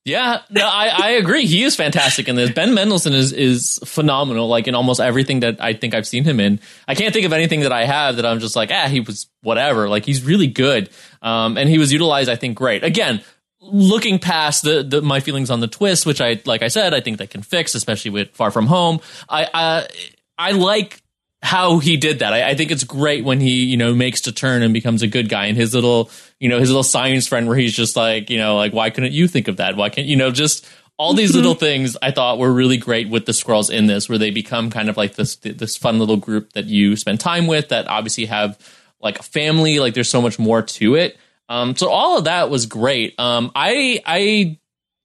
Yeah, no, I, I agree. He is fantastic in this. Ben Mendelsohn is is phenomenal, like in almost everything that I think I've seen him in. I can't think of anything that I have that I'm just like, ah, he was whatever. Like he's really good, um, and he was utilized, I think, great. Again, looking past the, the my feelings on the twist, which I like I said, I think they can fix, especially with Far From Home. I I, I like how he did that. I, I think it's great when he, you know, makes the turn and becomes a good guy. And his little, you know, his little science friend where he's just like, you know, like why couldn't you think of that? Why can't you know just all these little things I thought were really great with the Skrulls in this, where they become kind of like this this fun little group that you spend time with that obviously have like a family. Like there's so much more to it. Um, so all of that was great. Um, I I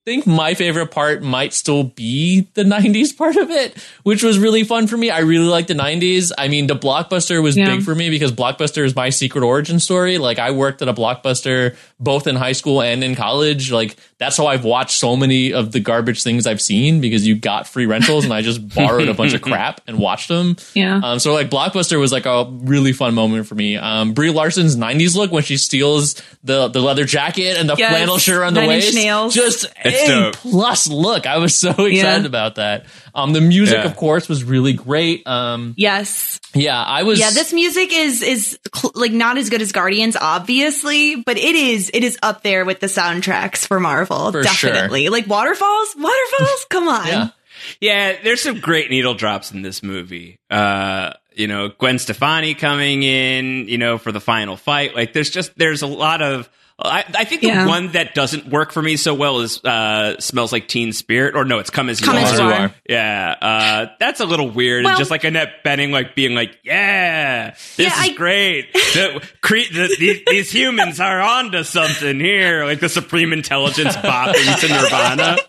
think my favorite part might still be the 90s part of it, which was really fun for me. I really like the 90s. I mean, the Blockbuster was Yeah. big for me because Blockbuster is my secret origin story. Like, I worked at a Blockbuster both in high school and in college. Like, that's how I've watched so many of the garbage things I've seen because you got free rentals and I just [LAUGHS] borrowed a bunch of crap and watched them. Yeah. Um, so like Blockbuster was like a really fun moment for me. Um, Brie Larson's '90s look when she steals the the leather jacket and the Yes. flannel shirt on the Nine Inch waist, Nails. just It's a dope. plus look. I was [LAUGHS] so excited Yeah. about that. Um, the music, Yeah. of course, was really great. Um, Yes. yeah, I was. Yeah, this music is is cl- like not as good as Guardians, obviously, but it is it is up there with the soundtracks for Marvel. For sure. definitely, like Waterfalls. Waterfalls, [LAUGHS] come on. Yeah. Yeah, there's some great needle drops in this movie. Uh, you know, Gwen Stefani coming in, you know, for the final fight. Like, there's just there's a lot of. I, I think the Yeah. one that doesn't work for me so well is uh, smells like Teen Spirit, or no, it's Come as You Come Are. As You Are. Yeah, uh, that's a little weird. Well- and just like Annette Bening, like being like, "Yeah, this Yeah, is I- great. The, cre- the, these, these humans are onto something here." Like the Supreme Intelligence bopping to Nirvana. [LAUGHS]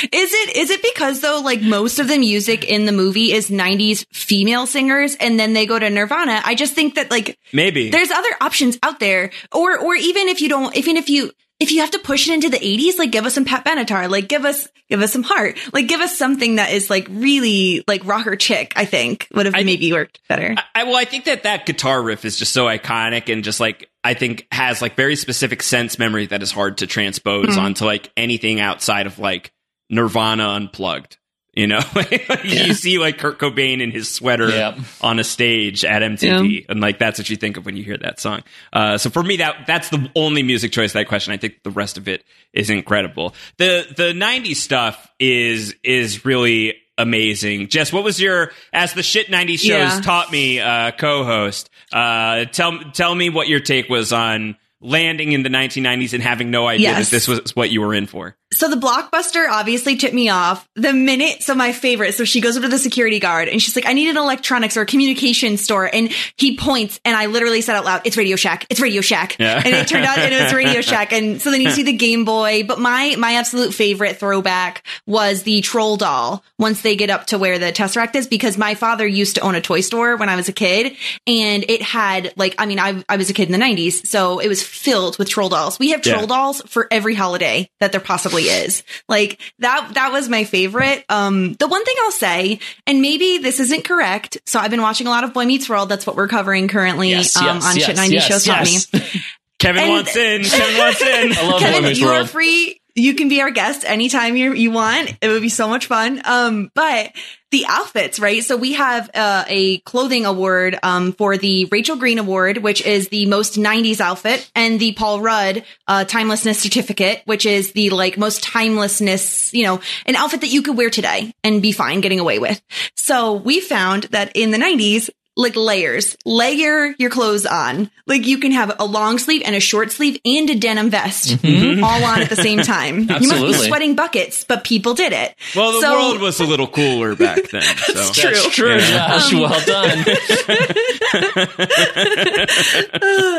Is it is it because though like most of the music in the movie is 90s female singers and then they go to Nirvana? I just think that like Maybe there's other options out there or or even if you don't even if you if you have to push it into the 80s like give us some Pat Benatar like give us give us some heart like give us something that is like really like rocker chick I think would have maybe worked better. I, well, I think that that guitar riff is just so iconic and just like I think has like very specific sense memory that is hard to transpose mm-hmm. onto like anything outside of like Nirvana unplugged. You know, [LAUGHS] you see like Kurt Cobain in his sweater Yeah. on a stage at MTV, and like that's what you think of when you hear that song. Uh, so for me, that that's the only music choice that question. I think the rest of it is incredible. the The '90s stuff is is really amazing. Jess, what was your as the shit '90s shows Yeah. taught me uh, co-host? Uh, tell tell me what your take was on landing in the 1990s and having no idea Yes. that this was what you were in for. So the blockbuster obviously tipped me off the minute. So my favorite. So she goes up to the security guard and she's like, I need an electronics or a communication store. And he points and I literally said out loud, it's Radio Shack. It's Radio Shack. Yeah. And it turned out it was Radio Shack. And so then you see the Game Boy. But my, my absolute favorite throwback was the troll doll once they get up to where the Tesseract is because my father used to own a toy store when I was a kid and it had like, I mean, I, I was a kid in the nineties. So it was filled with troll dolls. We have Yeah. troll dolls for every holiday that there possibly is. Like that that was my favorite. Um the one thing I'll say, and maybe this isn't correct, so I've been watching a lot of Boy Meets World. That's what we're covering currently Yes, um, yes, on yes, Shit 90 yes, Shows Taught yes. Me. [LAUGHS] Kevin And- wants in. Kevin wants in. [LAUGHS] I love Boy Kevin, Meets you are free. You can be our guest anytime you you want. It would be so much fun. Um, but the outfits, right? So we have uh, a clothing award um, for the Rachel Green Award, which is the most '90s outfit, and the Paul Rudd uh, Timelessness Certificate, which is the like most timelessness, you know, an outfit that you could wear today and be fine getting away with. So we found that in the '90s. Like layers, layer your clothes on. Like you can have a long sleeve and a short sleeve and a denim vest all on at the same time. You must be Absolutely. sweating buckets, but people did it. Well, the So- world was a little cooler back then. [LAUGHS] So. true. That's true, Josh. Um, well done. [LAUGHS]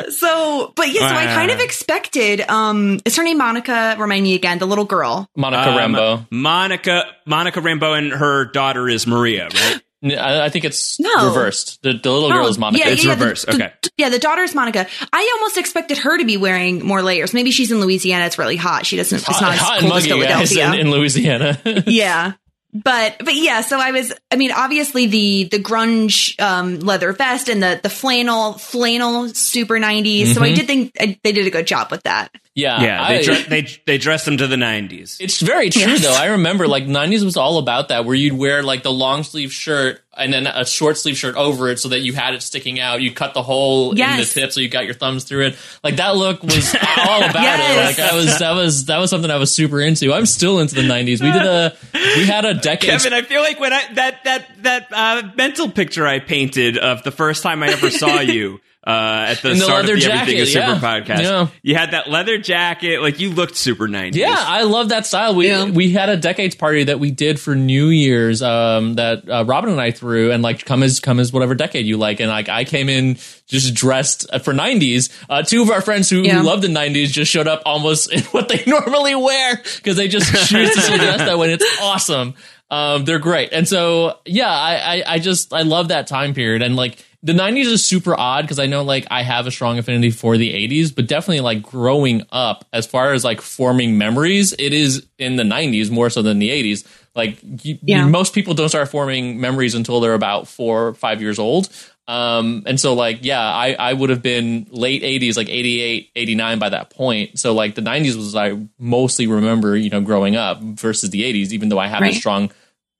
So, but yeah, so I kind of expected. Um, is her name Monica? Remind me again. The little girl. Monica Um, Rambeau. Monica Monica Rambeau and her daughter is Maria, right? N- I, I think it's No. reversed. The, the little girl Oh, is Monica. It's the- reversed, the- okay. yeah, the daughter is Monica. I almost expected her to be wearing more layers. Maybe she's in Louisiana. It's really hot. She doesn't. It's not as hot cold and as muggy guys Philadelphia. in, in Louisiana. [LAUGHS] yeah but but yeah so i was i mean obviously the the grunge um leather vest and the the flannel flannel super 90s so i did think uh, they did a good job with that yeah, yeah, I- they dre- they they dressed them to the 90s. It's very true Yes. though. I remember like 90s was all about that where you'd wear like the long sleeve shirt and then a short sleeve shirt over it so that you had it sticking out. You cut the hole in the tip so you got your thumbs through it. Like that look was all about Yes. it. Like I was that was that was something I was super into. I'm still into the 90s. We did a we had a decade Kevin, I feel like when I that that that uh, mental picture I painted of the first time I ever saw [LAUGHS] you uh, at the In the start of leather the Everything jacket, is Super podcast, Yeah. you had that leather jacket, like you looked super 90s. Yeah, I love that style. We Yeah. we had a decades party that we did for New Year's um, that uh, Robin and I threw, and like come as come as whatever decade you like, and like I came in just dressed for '90s. Uh, two of our friends who, Yeah. who love the '90s just showed up almost [LAUGHS] in what they [LAUGHS] normally wear because they just choose [LAUGHS] to dress that way. It's awesome. Um, they're great, and so yeah, I, I I just I love that time period, and like the 90s is super odd because I know like I have a strong affinity for the 80s, but definitely like growing up as far as like forming memories, it is in the 90s more so than the 80s. Like you, Yeah. most people don't start forming memories until they're about four or five years old. Um, and so like, yeah, I, I would have been late 80s, like 88, 89 by that point. So like the 90s was I mostly remember, you know, growing up versus the 80s, even though I have a strong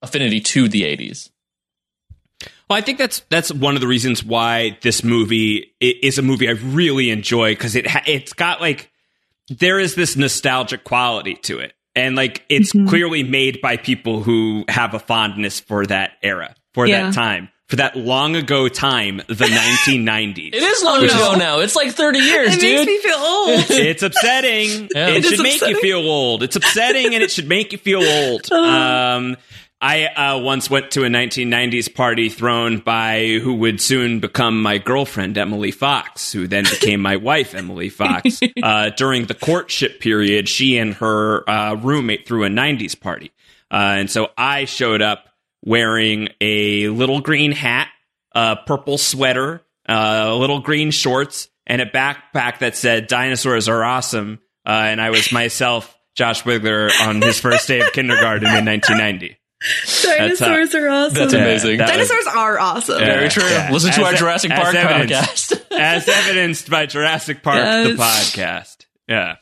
affinity to the 80s. Well, I think that's that's one of the reasons why this movie i- is a movie I really enjoy because it ha- it's got like there is this nostalgic quality to it, and like it's Mm-hmm. clearly made by people who have a fondness for that era, for Yeah. that time, for that long ago time, the [LAUGHS] 1990s. It is long ago is- now. It's like 30 years, it dude. makes me feel old [LAUGHS] It's upsetting. Yeah. It, It is should make you feel old. It's upsetting and it should make you feel old. [LAUGHS] Um, I uh, once went to a 1990s party thrown by who would soon become my girlfriend, Emily Fox, who then became my wife, Emily Fox. [LAUGHS] Uh, during the courtship period, she and her uh, roommate threw a 90s party. Uh, and so I showed up wearing a little green hat, a purple sweater, uh, little green shorts, and a backpack that said "Dinosaurs are awesome." Uh, and I was myself, Josh Wigler, on his first day of [LAUGHS] kindergarten in 1990. [LAUGHS] dinosaurs are awesome That's Yeah, amazing. that was- dinosaurs are awesome Yeah. Very true. Yeah. Listen to As our Jurassic as Park evidence. podcast. [LAUGHS] as evidenced by Jurassic Park, the podcast. Yeah.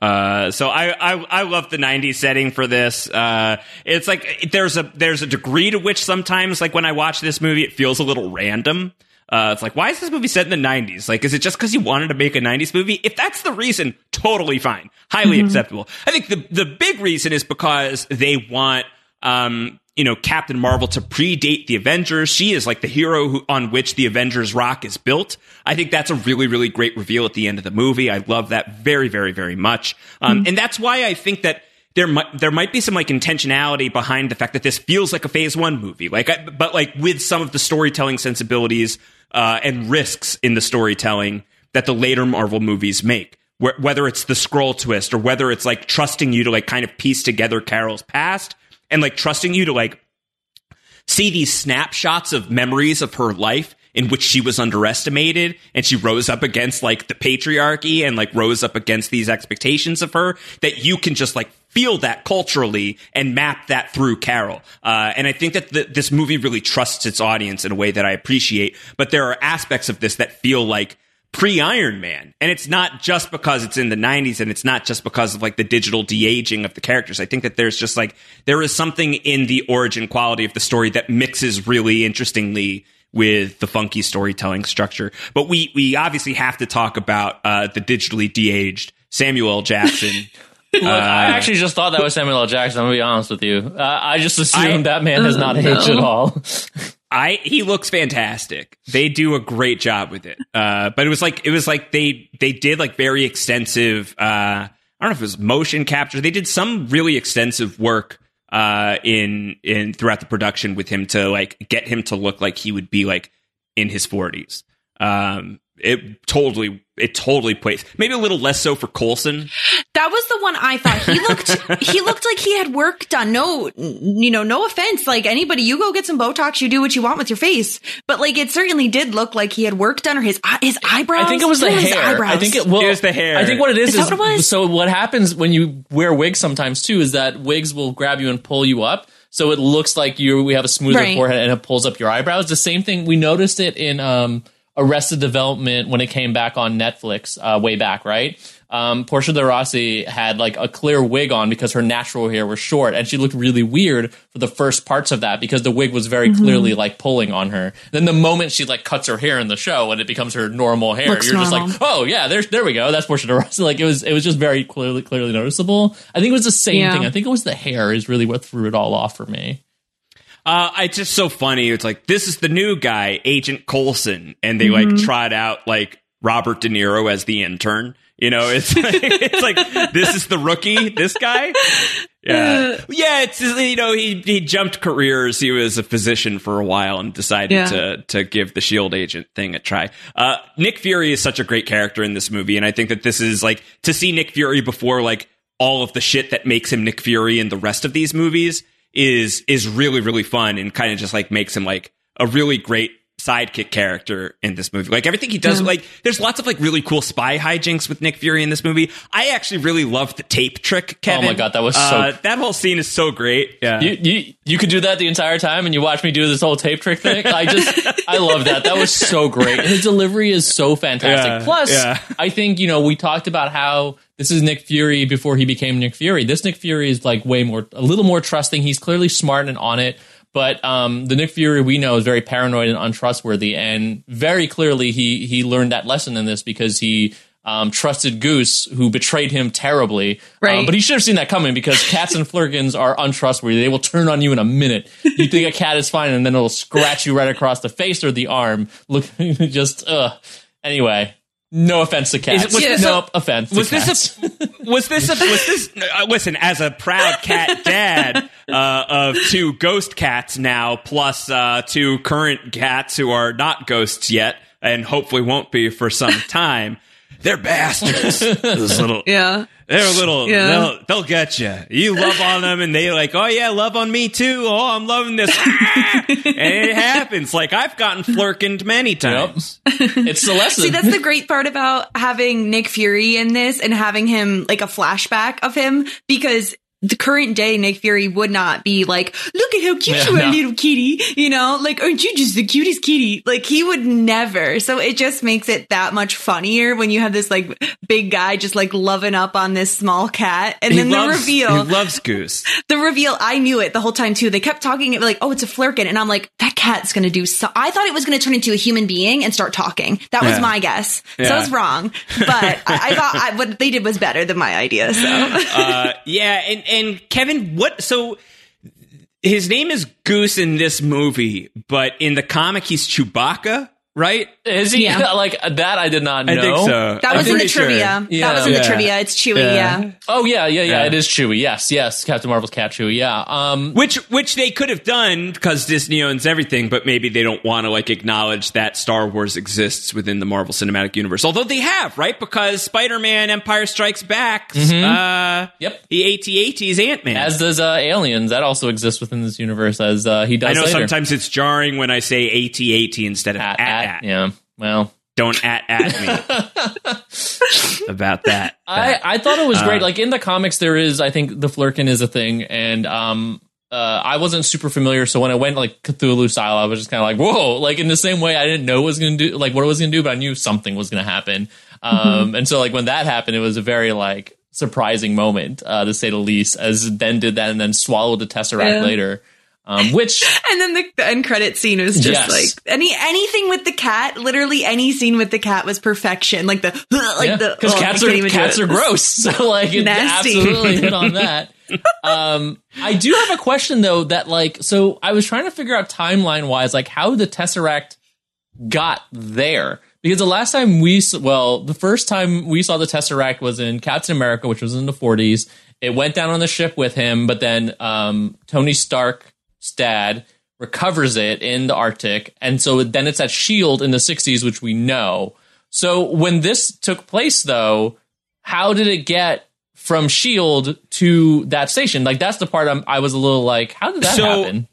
Uh, so I, I I love the '90s setting for this. Uh, it's like there's a there's a degree to which sometimes like when I watch this movie, it feels a little random. Uh, it's like, why is this movie set in the 90s? Like, is it just because you wanted to make a 90s movie? If that's the reason, totally fine. Highly Mm-hmm. acceptable. I think the, the big reason is because they want, um, you know, Captain Marvel to predate the Avengers. She is like the hero who, on which the Avengers rock is built. I think that's a really, really great reveal at the end of the movie. I love that very, very, very much. Um, and that's why I think that there might there might be some like intentionality behind the fact that this feels like a phase one movie like I, but like with some of the storytelling sensibilities uh, and risks in the storytelling that the later marvel movies make whether it's the Skrull twist or whether it's like trusting you to like kind of piece together carol's past and like trusting you to like see these snapshots of memories of her life in which she was underestimated and she rose up against like the patriarchy and like rose up against these expectations of her that you can just like feel that culturally and map that through Carol. Uh, and I think that the, this movie really trusts its audience in a way that I appreciate. But there are aspects of this that feel like pre Iron Man. And it's not just because it's in the 90s and it's not just because of like the digital de aging of the characters. I think that there's just like, there is something in the origin quality of the story that mixes really interestingly with the funky storytelling structure. But we, we obviously have to talk about uh, the digitally de aged Samuel Jackson. [LAUGHS] Look, I actually just thought that was Samuel L. Jackson. I'm gonna be honest with you. Uh, I just assumed I- that man has not [LAUGHS] aged at all. [LAUGHS] I he looks fantastic. They do a great job with it. Uh, but it was like it was like they they did like very extensive. Uh, I don't know if it was motion capture. They did some really extensive work uh, in in throughout the production with him to like get him to look like he would be like in his forties. Um, it totally it totally plays maybe a little less so for Coulson. That was the one I thought he looked. [LAUGHS] he looked like he had work done. No, you know, no offense. Like anybody, you go get some Botox, you do what you want with your face. But like, it certainly did look like he had work done, or his eye- his eyebrows. I think it was the What his hair. eyebrows? I think it, well, It was the hair. I think what it is Is is, that what it was? so what happens when you wear wigs sometimes too is that wigs will grab you and pull you up. So it looks like you we have a smoother Right. forehead and it pulls up your eyebrows. The same thing we noticed it in um, Arrested Development when it came back on Netflix uh, way back, right? Um, Portia de Rossi had like a clear wig on because her natural hair was short, and she looked really weird for the first parts of that because the wig was very Mm-hmm. clearly like pulling on her. Then the moment she like cuts her hair in the show and it becomes her normal hair, Looks you're just like, oh yeah, there's there we go. That's Portia de Rossi. Like it was it was just very clearly clearly noticeable. I think it was the same Yeah. thing. I think it was the hair is really what threw it all off for me. Uh, it's just so funny. It's like this is the new guy, Agent Coulson, and they like trot out like Robert De Niro as the intern. You know, it's like, [LAUGHS] it's like this is the rookie, this guy. Yeah, yeah. It's you know he he jumped careers. He was a physician for a while and decided Yeah. to to give the Shield agent thing a try. Uh, Nick Fury is such a great character in this movie, and I think that this is like to see Nick Fury before like all of the shit that makes him Nick Fury in the rest of these movies is is really really fun and kind of just like makes him like a really great sidekick character in this movie. Like everything he does, like there's lots of like really cool spy hijinks with Nick Fury in this movie. I actually really love the tape trick. Kevin. Oh my God, that was so- Uh, that whole scene is so great. Yeah. You, you you could do that the entire time, and you watch me do this whole tape trick thing. I just I love that. That was so great. And his delivery is so fantastic. Yeah, Plus, yeah. I think you know we talked about how this is Nick Fury before he became Nick Fury. This Nick Fury is like way more, a little more trusting. He's clearly smart and on it. But um, the Nick Fury we know is very paranoid and untrustworthy, and very clearly he he learned that lesson in this because he um, trusted Goose, who betrayed him terribly. Right. Um, but he should have seen that coming because cats and flerkens are untrustworthy. They will turn on you in a minute. You think a cat is fine, and then it'll scratch you right across the face or the arm. Look, [LAUGHS] just ugh. Anyway, no offense to cats. Is- was this a- nope, offense. [LAUGHS] was this a was this a was this uh, listen as a proud cat dad uh, of two ghost cats now plus uh, two current cats who are not ghosts yet and hopefully won't be for some [LAUGHS] time they're bastards. [LAUGHS] Those little Yeah. they're a little Yeah. they'll, they'll get you you love on them and they like oh yeah love on me too. Oh i'm loving this. [LAUGHS] And it happens. Like i've gotten flerkened many times. It's the [LAUGHS] lesson. See, that's the great part about having Nick Fury in this and having him like a flashback of him because the current day Nick Fury would not be like, look at how cute Yeah, you are, no. little kitty. You know, like, aren't you just the cutest kitty? Like, he would never. So it just makes it that much funnier when you have this like big guy just like loving up on this small cat. And then he the reveal, He loves Goose. [LAUGHS] the reveal, I knew it the whole time too. They kept talking it like, oh, it's a flerken. And I'm like, that cat's going to do so. I thought it was going to turn into a human being and start talking. That was Yeah. my guess. So I was wrong. But I, I thought I, what they did was better than my idea. So. [LAUGHS] uh, yeah, and and Kevin, what? So his name is Goose in this movie, but in the comic he's Chewbacca, right? Is he Yeah. [LAUGHS] like that? I did not know. I think so. That I'm was in the pretty sure. trivia. Yeah. That was in the trivia. It's Chewy. Yeah. Oh yeah, yeah, yeah, Yeah. It is Chewy. Yes, yes. Captain Marvel's cat Chewie. Yeah. Um. Which which they could have done because Disney owns everything, but maybe they don't want to like acknowledge that Star Wars exists within the Marvel Cinematic Universe. Although they have, right? Because Spider-Man: Empire Strikes Back, uh, Yep. the AT-AT is Ant-Man. As does uh, aliens. That also exists within this universe. As uh, he does. I know later. sometimes it's jarring when I say AT-AT instead of At, at, at, at. Yeah. Well, Don't at at me [LAUGHS] about that. I, I thought it was great. Uh, Like in the comics, there is I think the Flerken is a thing, and um, uh, I wasn't super familiar. So when I went like Cthulhu style, I was just kind of like, whoa! Like in the same way, I didn't know what was going to do, like what it was going to do, but I knew something was going to happen. Um, Mm-hmm. and so like when that happened, it was a very like surprising moment, uh, to say the least. As Ben did that and then swallowed the Tesseract Yeah. later, um, which [LAUGHS] And then the, the end credit scene was just Yes. like any anything with the cat. Literally any scene with the cat was perfection. Like the [LAUGHS] like the because oh, cats are cats are gross. [LAUGHS] So like it Nasty. absolutely hit on that. um, I do have a question though. That like, so I was trying to figure out timeline wise, like how the Tesseract got there. Because the last time we, well, the first time we saw the Tesseract was in Captain America, which was in the 40s. It went down on the ship with him, but then um, Tony Stark's dad recovers it in the Arctic. And so then it's at S.H.I.E.L.D. in the 60s, which we know. So when this took place, though, how did it get from S.H.I.E.L.D. to that station? Like, that's the part I'm, I was a little like, how did that So- happen?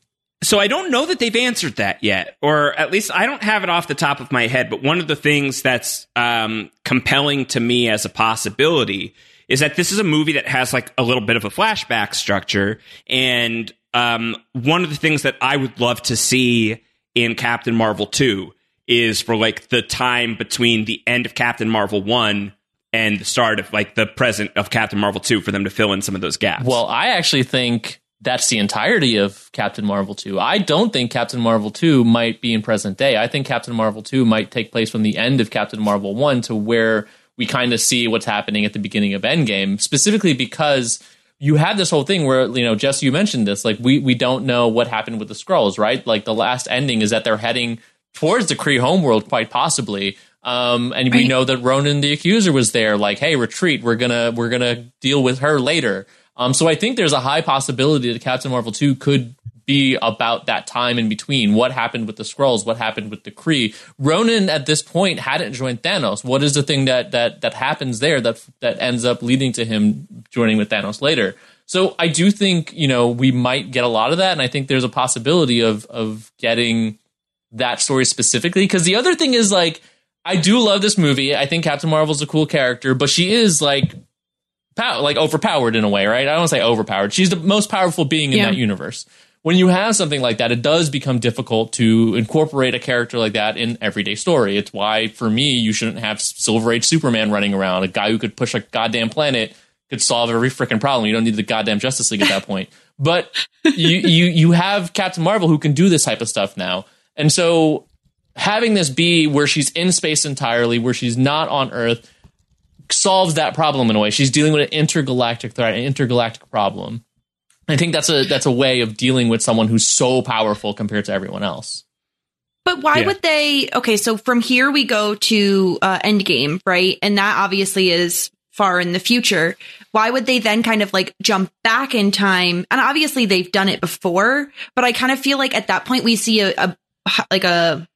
So I don't know that they've answered that yet, or at least I don't have it off the top of my head. But one of the things that's um, compelling to me as a possibility is that this is a movie that has like a little bit of a flashback structure, and um, one of the things that I would love to see in Captain Marvel two is for like the time between the end of Captain Marvel one and the start of like the present of Captain Marvel two for them to fill in some of those gaps. Well, I actually think that's the entirety of Captain Marvel 2. I don't think Captain Marvel 2 might be in present day. I think Captain Marvel 2 might take place from the end of Captain Marvel 1 to where we kind of see what's happening at the beginning of Endgame, specifically because you have this whole thing where, you know, Jess, you mentioned this, like we we don't know what happened with the Skrulls, right? Like the last ending is that they're heading towards the Kree homeworld, quite possibly. Um, and we know that Ronan the Accuser was there, like, hey, retreat, we're gonna we're gonna deal with her later. Um, so I think there's a high possibility that Captain Marvel 2 could be about that time in between. What happened with the Skrulls? What happened with the Kree? Ronan at this point hadn't joined Thanos. What is the thing that that that happens there that that ends up leading to him joining with Thanos later? So I do think you know we might get a lot of that, and I think there's a possibility of of getting that story specifically. Because the other thing is like I do love this movie. I think Captain Marvel's a cool character, but she is like pow- like overpowered in a way, right? I don't want to say overpowered. She's the most powerful being in Yeah. that universe. When you have something like that, it does become difficult to incorporate a character like that in everyday story. It's why, for me, you shouldn't have Silver Age Superman running around. A guy who could push a goddamn planet could solve every freaking problem. You don't need the goddamn Justice League at that point. [LAUGHS] But you you you have Captain Marvel who can do this type of stuff now, and so having this be where she's in space entirely, where she's not on Earth, solves that problem in a way. She's dealing with an intergalactic threat, an intergalactic problem. I think that's a that's a way of dealing with someone who's so powerful compared to everyone else. But why Yeah. would they? Okay, so from here we go to uh, Endgame, right? And that obviously is far in the future. Why would they then kind of like jump back in time? And obviously they've done it before, but I kind of feel like at that point we see a, a like a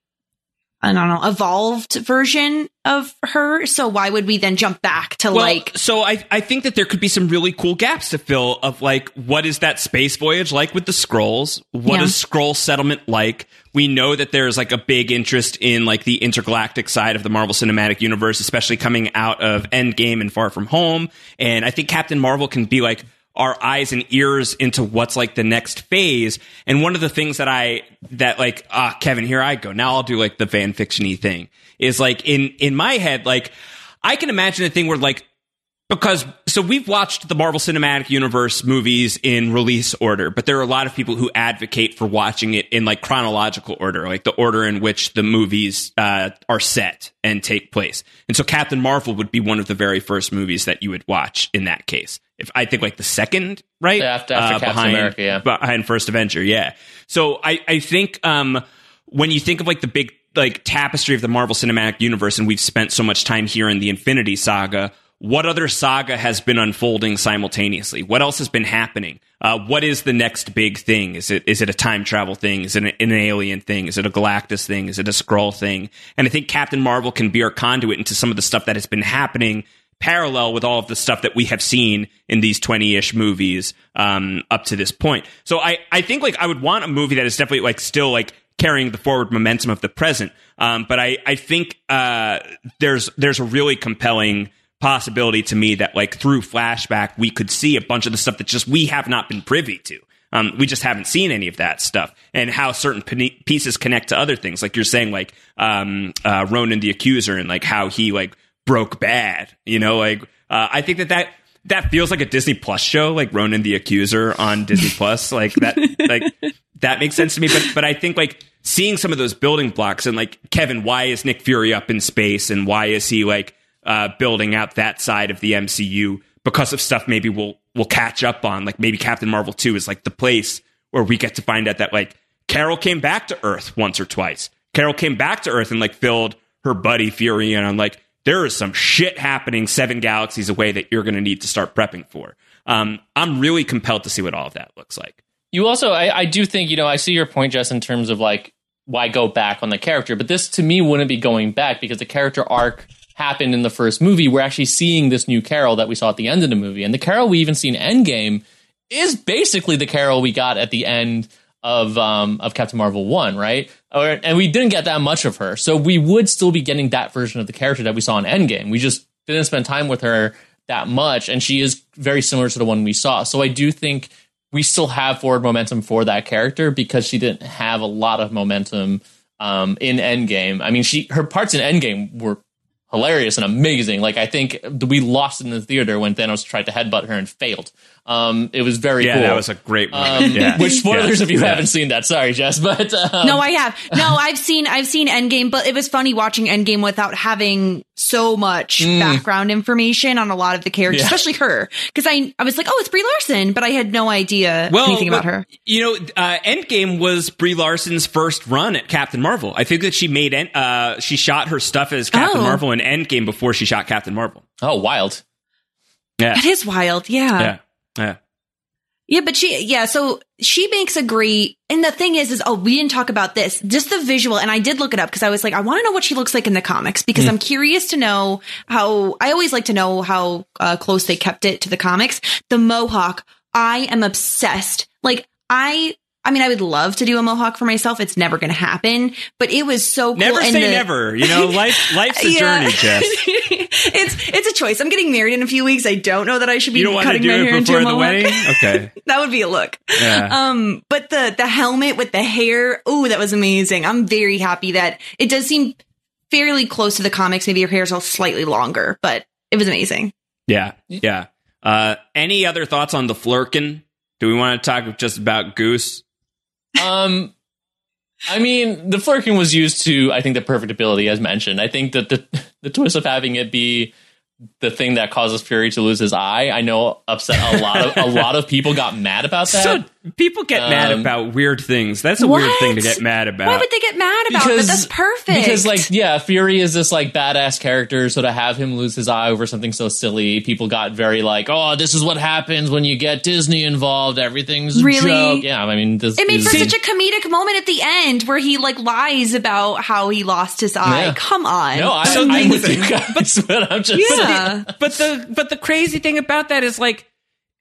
I don't know evolved version of her. So why would we then jump back to Well, like? so I, I think that there could be some really cool gaps to fill of like what is that space voyage like with the Skrulls What Yeah. is Skrull settlement like we know that there's like a big interest in like the intergalactic side of the marvel cinematic universe especially coming out of endgame and far from home and i think captain marvel can be like our eyes and ears into what's like the next phase. And one of the things that I that like ah Kevin, here I go. Now I'll do like the fan fictiony thing. Is like in in my head, like I can imagine a thing where like because so we've watched the Marvel Cinematic Universe movies in release order, but there are a lot of people who advocate for watching it in like chronological order, like the order in which the movies uh, are set and take place. And so Captain Marvel would be one of the very first movies that you would watch in that case. If I think like the second, right After- after uh, Captain behind, America, yeah. behind First Avenger, yeah. So I I think um when you think of like the big like tapestry of the Marvel Cinematic Universe, and we've spent so much time here in the Infinity Saga. What other saga has been unfolding simultaneously? What else has been happening? Uh, what is the next big thing? Is it is it a time travel thing? Is it an, an alien thing? Is it a Galactus thing? Is it a Skrull thing? And I think Captain Marvel can be our conduit into some of the stuff that has been happening parallel with all of the stuff that we have seen in these 20-ish movies um, up to this point. So I, I think like I would want a movie that is definitely like still like carrying the forward momentum of the present. Um, but I, I think uh, there's there's a really compelling possibility to me that like through flashback we could see a bunch of the stuff that just we have not been privy to. Um, we just haven't seen any of that stuff and how certain pe- pieces connect to other things. Like you're saying, like um, uh, Ronan the Accuser and like how he like broke bad. You know, like uh, I think that that that feels like a Disney Plus show, like Ronan the Accuser on Disney [LAUGHS] Plus. Like that, like that makes sense to me. But but I think like seeing some of those building blocks and like Kevin, why is Nick Fury up in space and why is he like uh, building out that side of the MCU because of stuff maybe we'll we'll catch up on. Like maybe Captain Marvel two is like the place where we get to find out that like Carol came back to Earth once or twice. Carol came back to Earth and like filled her buddy Fury in on like there is some shit happening seven galaxies away that you're going to need to start prepping for. Um, I'm really compelled to see what all of that looks like. You also, I, I do think, you know, I see your point, Jess, in terms of like why go back on the character, but this to me wouldn't be going back because the character arc happened in the first movie. We're actually seeing this new Carol that we saw at the end of the movie, and the Carol we even see in Endgame is basically the Carol we got at the end of um, of Captain Marvel one, right? Or, and we didn't get that much of her, so we would still be getting that version of the character that we saw in Endgame. We just didn't spend time with her that much, and she is very similar to the one we saw. So I do think we still have forward momentum for that character because she didn't have a lot of momentum um, in Endgame. I mean, she her parts in Endgame were hilarious and amazing. Like I think we lost in the theater when Thanos tried to headbutt her and failed. Um, it was very Yeah, cool. that was a great um, yeah. [LAUGHS] Which spoilers Yeah. if you Yeah. haven't seen that? Sorry, Jess, [LAUGHS] but um, no, I have. No, I've seen I've seen Endgame, but it was funny watching Endgame without having so much background information on a lot of the characters, Mm. Yeah. especially her. Because I I was like, oh, it's Brie Larson, but I had no idea anything about her. You know, uh, Endgame was Brie Larson's first run at Captain Marvel. I think that she made en- uh, she shot her stuff as Captain Oh. Marvel in Endgame before she shot Captain Marvel. oh, wild. Yeah, That is wild. Yeah. Yeah, yeah. But she, yeah, so she makes a great, and the thing is, is, oh, we didn't talk about this, just the visual. And I did look it up because I was like, I want to know what she looks like in the comics because I'm curious to know how, I always like to know how uh, close they kept it to the comics. The Mohawk, I am obsessed. Like, I, I mean, I would love to do a Mohawk for myself. It's never going to happen, but it was so cool. Never and say the- never. You know, [LAUGHS] life life's a Yeah. journey, Jess. [LAUGHS] it's it's a choice. I'm getting married in a few weeks. I don't know that I should be You don't want to cutting do my hair into a the mohawk. wedding? Okay. [LAUGHS] that would be a look. Yeah. Um, but the the helmet with the hair, oh, that was amazing. I'm very happy that it does seem fairly close to the comics. Maybe your hair's all slightly longer, but it was amazing. Yeah, yeah. Uh, any other thoughts on the Flerken? Do we want to talk just about Goose? Um, I mean, the flerken was used to, I think, the perfect ability, as mentioned. I think that the the twist of having it be the thing that causes Fury to lose his eye, I know upset a lot of a lot of people got mad about [LAUGHS] that. So people get mad Um, about weird things. That's a weird thing to get mad about. Why would they get mad about that? That's perfect. Because, like, yeah, Fury is this like badass character, so to have him lose his eye over something so silly, people got very like, "Oh, this is what happens when you get Disney involved. Everything's a Really? joke." Yeah, I mean, this it made is- for such a comedic moment at the end where he like lies about how he lost his eye. Yeah. Come on. no, I, I'm with things- you guys, [LAUGHS] but I'm just yeah. but the but the crazy thing about that is like i-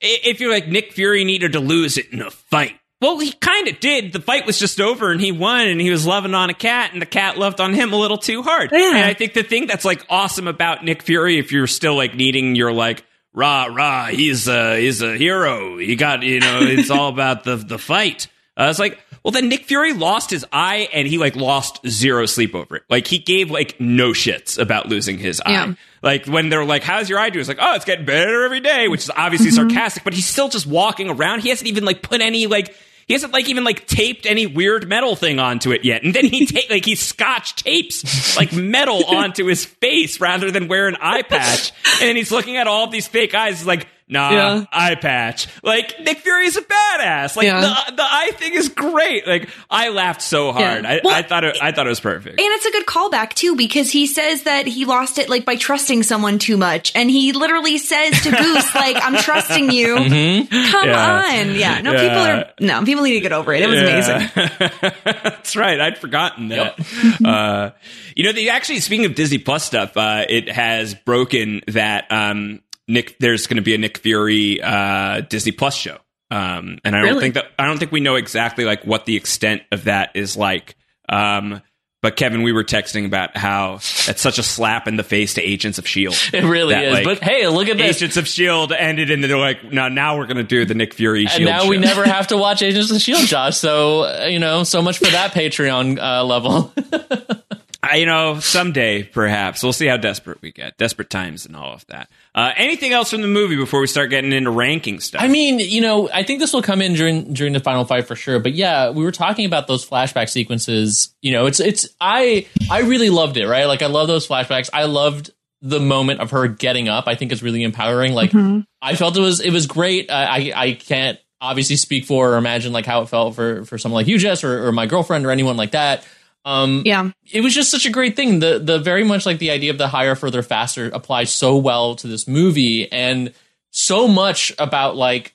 if you're like Nick Fury needed to lose it in a fight. Well, he kind of did. The fight was just over and he won and he was loving on a cat and the cat loved on him a little too hard. Yeah. And I think the thing that's like awesome about Nick Fury if you're still like needing your like rah rah, he's a he's a hero. He got you know, it's all about the the fight. Uh, it's like, well, then Nick Fury lost his eye and he like lost zero sleep over it. Like he gave like no shits about losing his eye. Yeah. Like when they're like, "How's your eye doing?" It's like, "Oh, it's getting better every day," which is obviously mm-hmm. sarcastic. But he's still just walking around. He hasn't even like put any like. He hasn't like even like taped any weird metal thing onto it yet. And then he ta- like he scotch tapes like metal [LAUGHS] onto his face rather than wear an eye patch. And then he's looking at all of these fake eyes. Like, nah, Yeah. eye patch. Like Nick Fury is a badass. Like Yeah. the the eye thing is great. Like I laughed so hard. I, Well, I thought it, I thought it was perfect. And it's a good callback too because he says that he lost it like by trusting someone too much, and he literally says to Goose [LAUGHS] like, "I'm trusting you. Come Mm-hmm. Yeah. on, yeah." No, Yeah. people are no people need to get over it. It was amazing. [LAUGHS] That's right. I'd forgotten that. [LAUGHS] uh, you know, they actually speaking of Disney Plus stuff, uh, it has broken that um, Nick. There's going to be a Nick Fury uh, Disney Plus show, um, and I don't think that I don't think we know exactly like what the extent of that is like. Um, but Kevin, we were texting about how that's such a slap in the face to Agents of Shield. [LAUGHS] It really That, is. like, but hey, look at this. Agents of Shield ended, and they're like, "No, now we're going to do the Nick Fury and Shield." now we never have to [LAUGHS] watch Agents of Shield, Josh. So uh, you know, so much for that Patreon uh, level. [LAUGHS] I, you know, someday perhaps we'll see how desperate we get, desperate times, and all of that. Uh, anything else from the movie before we start getting into ranking stuff? I mean, you know, I think this will come in during during the final fight for sure. But yeah, we were talking about those flashback sequences. You know, it's it's I I really loved it. Right, like I love those flashbacks. I loved the moment of her getting up. I think it's really empowering. Like I felt it was it was great. I I, I can't obviously speak for or imagine like how it felt for for someone like you, Jess, or, or my girlfriend or anyone like that. Um, Yeah, it was just such a great thing. The the very much like the idea of the higher, further, faster applies so well to this movie, and so much about like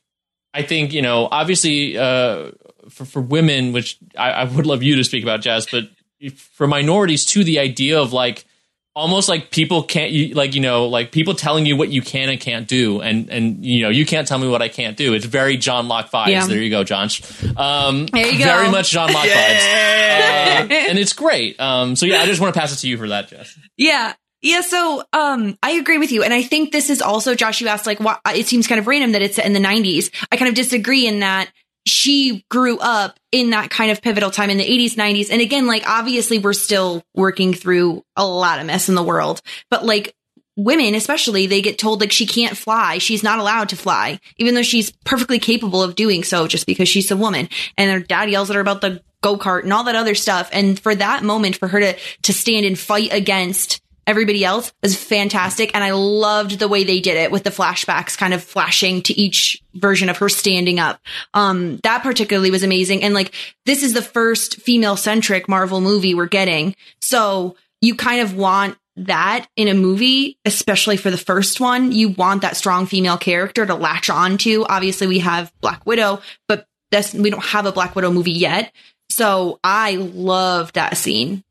I think you know obviously uh, for for women, which I, I would love you to speak about, Jazz, but for minorities too, the idea of like almost like people can't you like you know like people telling you what you can and can't do and and you know you can't tell me what I can't do it's very John Locke vibes Yeah. there you go John um There you go. very much John Locke [LAUGHS] vibes uh, and it's great um so yeah I just want to pass it to you for that Jess yeah. Yeah, so um, I agree with you, and I think this is also Josh. You asked like, why, it seems kind of random that it's in the '90s. I kind of disagree in that she grew up in that kind of pivotal time in the 80s, 90s, and again, like obviously we're still working through a lot of mess in the world, but like women, especially, they get told like she can't fly, she's not allowed to fly, even though she's perfectly capable of doing so, just because she's a woman, and her dad yells at her about the go kart and all that other stuff, and for that moment, for her to to stand and fight against everybody else was fantastic. And i loved the way they did it with the flashbacks kind of flashing to each version of her standing up. Um that particularly was amazing. And like this is the first female centric marvel movie we're getting. So you kind of want that in a movie especially for the first one. You want that strong female character to latch on to. Obviously we have black widow but we don't have a black widow movie yet. So i love that scene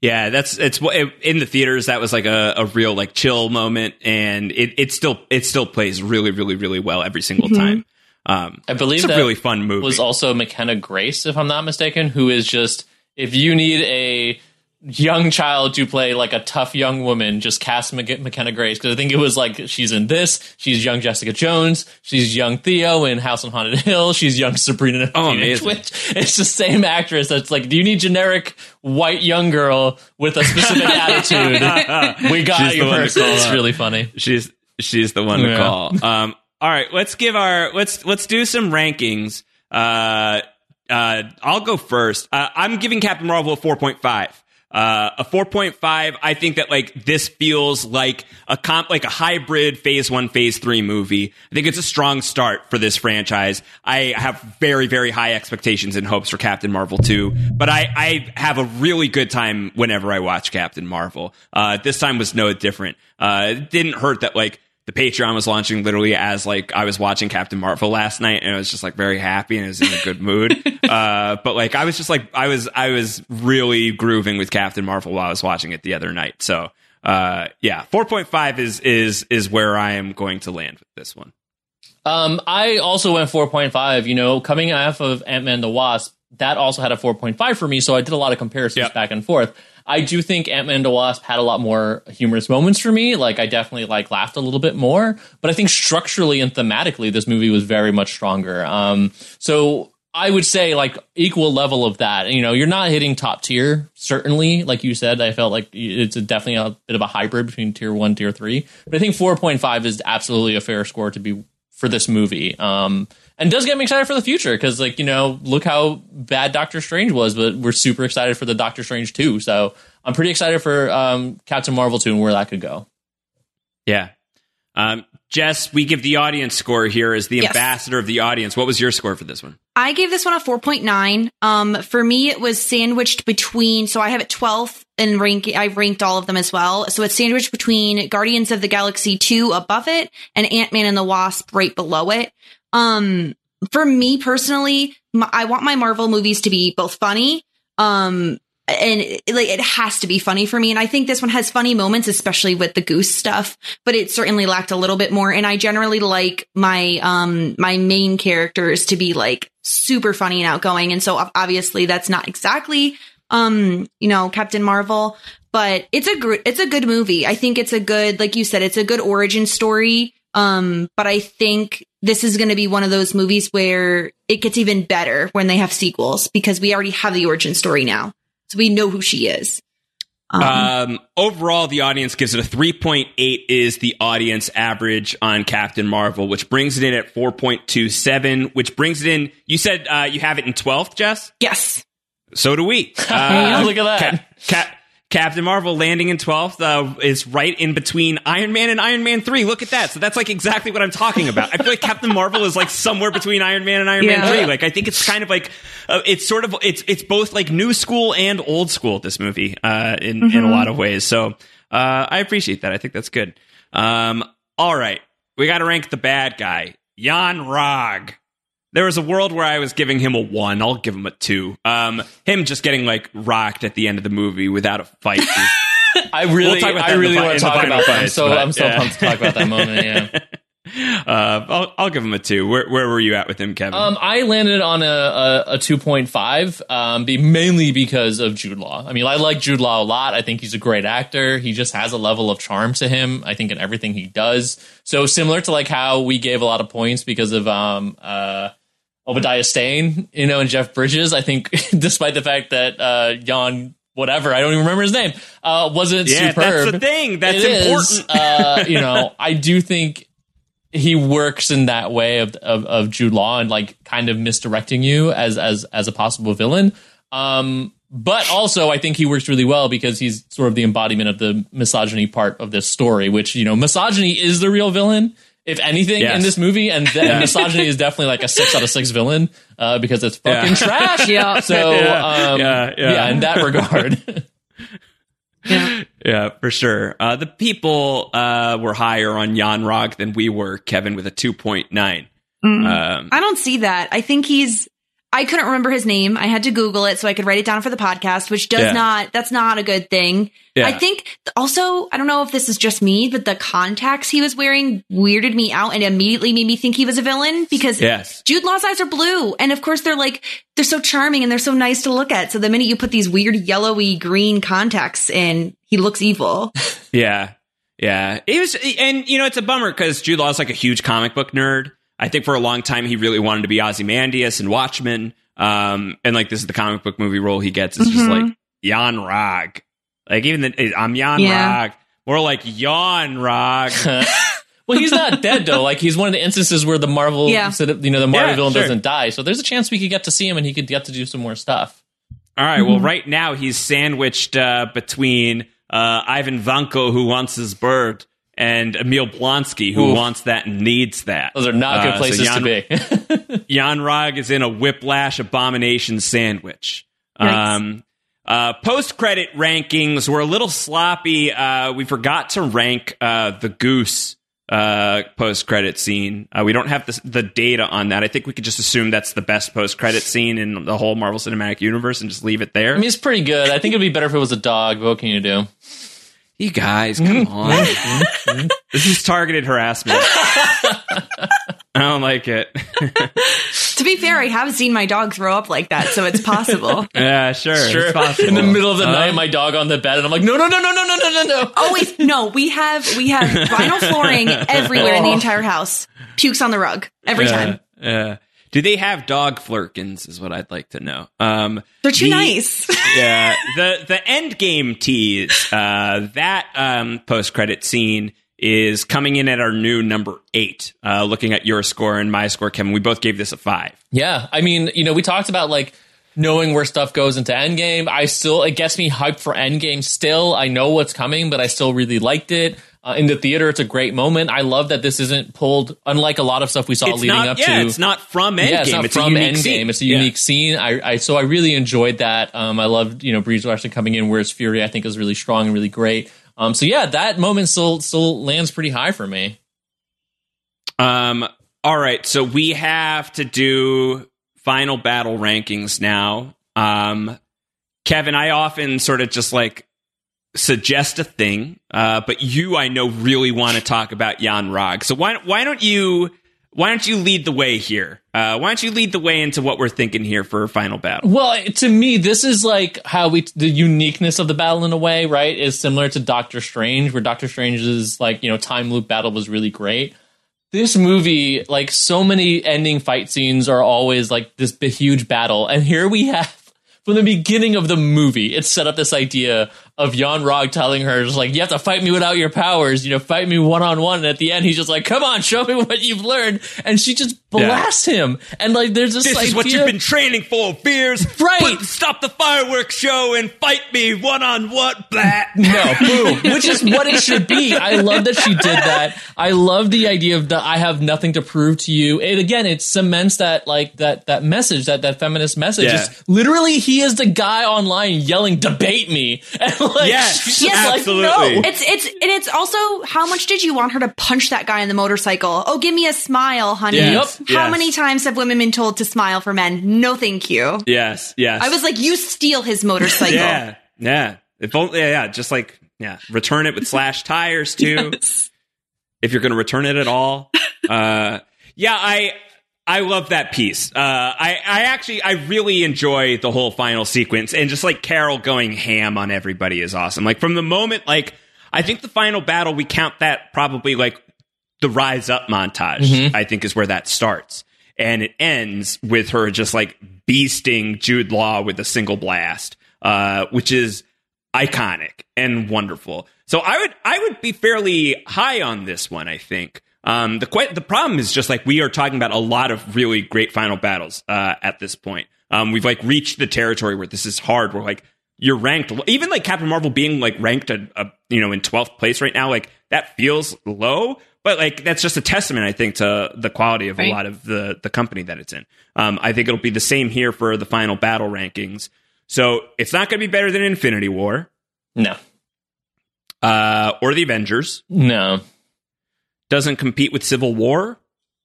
Yeah, that's it's what it, in the theaters. That was like a, a real like chill moment, and it, it still it still plays really really really well every single time. Um, I believe it's a that really fun movie. was also McKenna Grace, if I'm not mistaken, who is just if you need a young child to play like a tough young woman, just cast Mc- McKenna Grace because I think it was like she's in this, she's young Jessica Jones, she's young Theo in House on Haunted Hill, she's young Sabrina the Oh, Teenage. Witch. It's the same actress. That's like, do you need generic white young girl with a specific [LAUGHS] attitude? We got She's you to person. It's really funny. she's she's the one to Yeah. call. Um, all right, let's give our let's let's do some rankings. Uh, uh, I'll go first. Uh, I'm giving Captain Marvel a 4.5. Uh, a 4.5. I think that like this feels like a comp, like a hybrid phase one, phase three movie. I think it's a strong start for this franchise. I have very, very high expectations and hopes for Captain Marvel 2, but I, I have a really good time whenever I watch Captain Marvel. Uh, this time was no different. Uh, it didn't hurt that like, the Patreon was launching literally as like I was watching Captain Marvel last night, and I was just like very happy and I was in a good mood. [LAUGHS] uh, but like I was just like I was I was really grooving with Captain Marvel while I was watching it the other night. So uh, yeah, four point five is is is where I am going to land with this one. Um, I also went 4.5. You know, coming off of Ant Man the Wasp, that also had a 4.5 for me. So I did a lot of comparisons Yep. back and forth. I do think Ant Man and the Wasp had a lot more humorous moments for me. Like I definitely like laughed a little bit more, but I think structurally and thematically, this movie was very much stronger. Um, so I would say like equal level of that. You know, you're not hitting top tier, certainly. Like you said, I felt like it's a, definitely a bit of a hybrid between tier one, tier three. But I think 4.5 is absolutely a fair score to be for this movie. Um, and does get me excited for the future because, like, you know, look how bad Doctor Strange was, but we're super excited for the Doctor Strange 2. So I'm pretty excited for um, Captain Marvel 2 and where that could go. Yeah. Um, Jess, we give the audience score here as the Yes. ambassador of the audience. What was your score for this one? I gave this one a 4.9. Um, for me, it was sandwiched between, so I have it 12th and rank, I've ranked all of them as well. So it's sandwiched between Guardians of the Galaxy 2 above it and Ant-Man and the Wasp right below it. Um, for me personally, I want my Marvel movies to be both funny, um, and like it has to be funny for me. And I think this one has funny moments, especially with the goose stuff, but it certainly lacked a little bit more. And I generally like my, um, my main characters to be like super funny and outgoing. And so obviously that's not exactly, um, you know, Captain Marvel, but it's a gr- it's a good movie. I think it's a good, like you said, it's a good origin story. Um, but I think this is going to be one of those movies where it gets even better when they have sequels because we already have the origin story now. So we know who she is. Um, Um, overall, the audience gives it a 3.8 is the audience average on Captain Marvel, which brings it in at 4.27, which brings it in. You said uh, you have it in 12th, Jess? yes. So do we. [LAUGHS] Uh, Look at that. Cap- Cap- Captain Marvel landing in 12th uh, is right in between Iron Man and Iron Man 3. Look at that. So that's like exactly what I'm talking about. I feel like Captain Marvel is like somewhere between Iron Man and Iron Yeah. Man 3. Like I think it's kind of like uh, it's sort of it's it's both like new school and old school this movie uh in in a lot of ways. So uh I appreciate that. I think that's good. Um all right. We got to rank the bad guy. Yon-Rogg. There was a world where I was giving him a one. I'll give him a two. Um, him just getting like rocked at the end of the movie without a fight. I [LAUGHS] really, We'll I really want to talk about that. I'm so but, I'm so yeah. pumped to talk about that moment. Yeah. [LAUGHS] uh, I'll, I'll give him a two. Where, where were you at with him, Kevin? Um, I landed on a, a, a 2.5, um, be mainly because of Jude Law. I mean, I like Jude Law a lot. I think he's a great actor. He just has a level of charm to him. I think in everything he does. So similar to like how we gave a lot of points because of um uh Obadiah Stane, you know, and Jeff Bridges. I think [LAUGHS] despite the fact that uh Yon whatever I don't even remember his name uh wasn't yeah, superb. that's the thing. That's It is, important. uh, you know, [LAUGHS] I do think he works in that way of, of of Jude Law and like kind of misdirecting you as as as a possible villain. Um, but also, I think he works really well because he's sort of the embodiment of the misogyny part of this story, which you know, misogyny is the real villain. If anything, Yes. in this movie, and then misogyny is definitely like a six out of six villain uh, because it's fucking Yeah. trash. [LAUGHS] Yeah. So, Yeah. um, Yeah, yeah, yeah. in that regard, [LAUGHS] yeah, for sure. Uh, the people uh, were higher on Yon-Rogg than we were, Kevin, with a 2.9. Um, I don't see that. I think he's. I couldn't remember his name. I had to Google it so I could write it down for the podcast, which does Yeah. not. That's not a good thing. Yeah. I think also. I don't know if this is just me, but the contacts he was wearing weirded me out and immediately made me think he was a villain because yes. Jude Law's eyes are blue, and of course they're like they're so charming and they're so nice to look at. So the minute you put these weird yellowy green contacts in, he looks evil. [LAUGHS] [LAUGHS] Yeah. Yeah. It was, and you know, it's a bummer because Jude Law's like a huge comic book nerd. I think for a long time he really wanted to be Ozymandias and Watchmen. Um, and like this is the comic book movie role he gets. It's just Mhm. like Yon-Rogg. Like even the, I'm Jan Yeah. Rog. More like Yon-Rogg. [LAUGHS] [LAUGHS] well, he's not dead though. Like he's one of the instances where the Marvel, Yeah. you know, the Marvel Yeah, villain sure. doesn't die. So there's a chance we could get to see him and he could get to do some more stuff. All right. Well, right now he's sandwiched uh, between uh, Ivan Vanko, who wants his bird, and Emil Blonsky, who Oof. wants that and needs that. Those are not good Uh, so places Jan- to be. [LAUGHS] Yon-Rogg is in a whiplash abomination sandwich. Yikes. Um, uh, Post credit rankings were a little sloppy. Uh, we forgot to rank uh, the goose uh, post credit scene. Uh, we don't have the, the data on that. I think we could just assume that's the best post credit scene in the whole Marvel Cinematic Universe and just leave it there. I mean, it's pretty good. I think it'd be better if it was a dog. But what can you do? You guys, come on. this is targeted harassment. [LAUGHS] I don't like it. to be fair, I have seen my dog throw up like that, so it's possible. [LAUGHS] Yeah, sure. Sure. It's possible. In the middle of the Uh, night, my dog on the bed, and I'm like, no, no, no, no, no, no, no, no, no. Always no. We have we have vinyl flooring [LAUGHS] everywhere in the entire house. Pukes on the rug every yeah, time. Yeah. Do they have dog flerkens? Is what I'd like to know. Um, They're too the- nice. [LAUGHS] [LAUGHS] yeah, the the end game tease uh, that um, post credit scene is coming in at our new number eight. Uh, looking at your score and my score, Kevin, we both gave this a five. Yeah, I mean, you know, we talked about like knowing where stuff goes into Endgame. I still, it gets me hyped for Endgame. Still, I know what's coming, but I still really liked it. Uh, in the theater, it's a great moment. I love that this isn't pulled, unlike a lot of stuff we saw It's leading not, up yeah, to. it's not from Endgame. yeah, it's not it's from a unique Endgame. scene. It's a Yeah. unique scene. I, I so I really enjoyed that. Um, I loved you know Breeze Larson coming in, whereas Fury I think is really strong and really great. Um, so yeah, that moment still still lands pretty high for me. Um. All right. So we have to do final battle rankings now. Um, Kevin, I often sort of just like suggest a thing, uh, but you, I know, really want to talk about Yon-Rogg. So why why don't you why don't you lead the way here? Uh, why don't you lead the way into what we're thinking here for a final battle? Well, to me, this is like how we the uniqueness of the battle in a way, right? Is similar to Doctor Strange, where Doctor Strange's like you know time loop battle was really great. This movie, like so many ending fight scenes, are always like this huge battle, and here we have from the beginning of the movie, it set up this idea of Yon-Rogg telling her, just like, you have to fight me without your powers, you know, fight me one on one. And at the end, he's just like, come on, show me [LAUGHS] what you've learned. And she just blasts him. And like, there's this, This idea. is what you've been training for, Vers. Right. Put- stop the fireworks show and fight me one on one. Blah. No, boom. [LAUGHS] Which is what it should be. I love that she did that. I love the idea of that I have nothing to prove to you. And again, it cements that like that that message, that that feminist message. Yeah. It's literally he is the guy online yelling, debate me. [LAUGHS] And [LAUGHS] like Yes, she's just like, absolutely. no. It's it's and it's also how much did you want her to punch that guy on the motorcycle? Oh, give me a smile, honey. Yes, How yes. many times have women been told to smile for men? No, thank you. Yes, yes. I was like, you steal his motorcycle. Yeah, yeah. If only, yeah, yeah, just like yeah, return it with [LAUGHS] slash tires too. If you're going to return it at all, uh, yeah, I I love that piece. Uh, I I actually I really enjoy the whole final sequence and just like Carol going ham on everybody is awesome. Like from the moment, like I think the final battle we count that probably like the rise up montage. I think is where that starts. And it ends with her just like beasting Jude Law with a single blast, uh, which is iconic and wonderful. So I would I would be fairly high on this one. I think. Um, the que- the problem is just like we are talking about a lot of really great final battles uh, at this point. Um, we've like reached the territory where this is hard. We're like you're ranked even like Captain Marvel being like ranked a, a you know in twelfth place right now. Like that feels low, but like that's just a testament, I think, to the quality of a lot of the the company that it's in. Um, I think it'll be the same here for the final battle rankings. So it's not going to be better than Infinity War No. uh, or the Avengers. No. Doesn't compete with Civil War.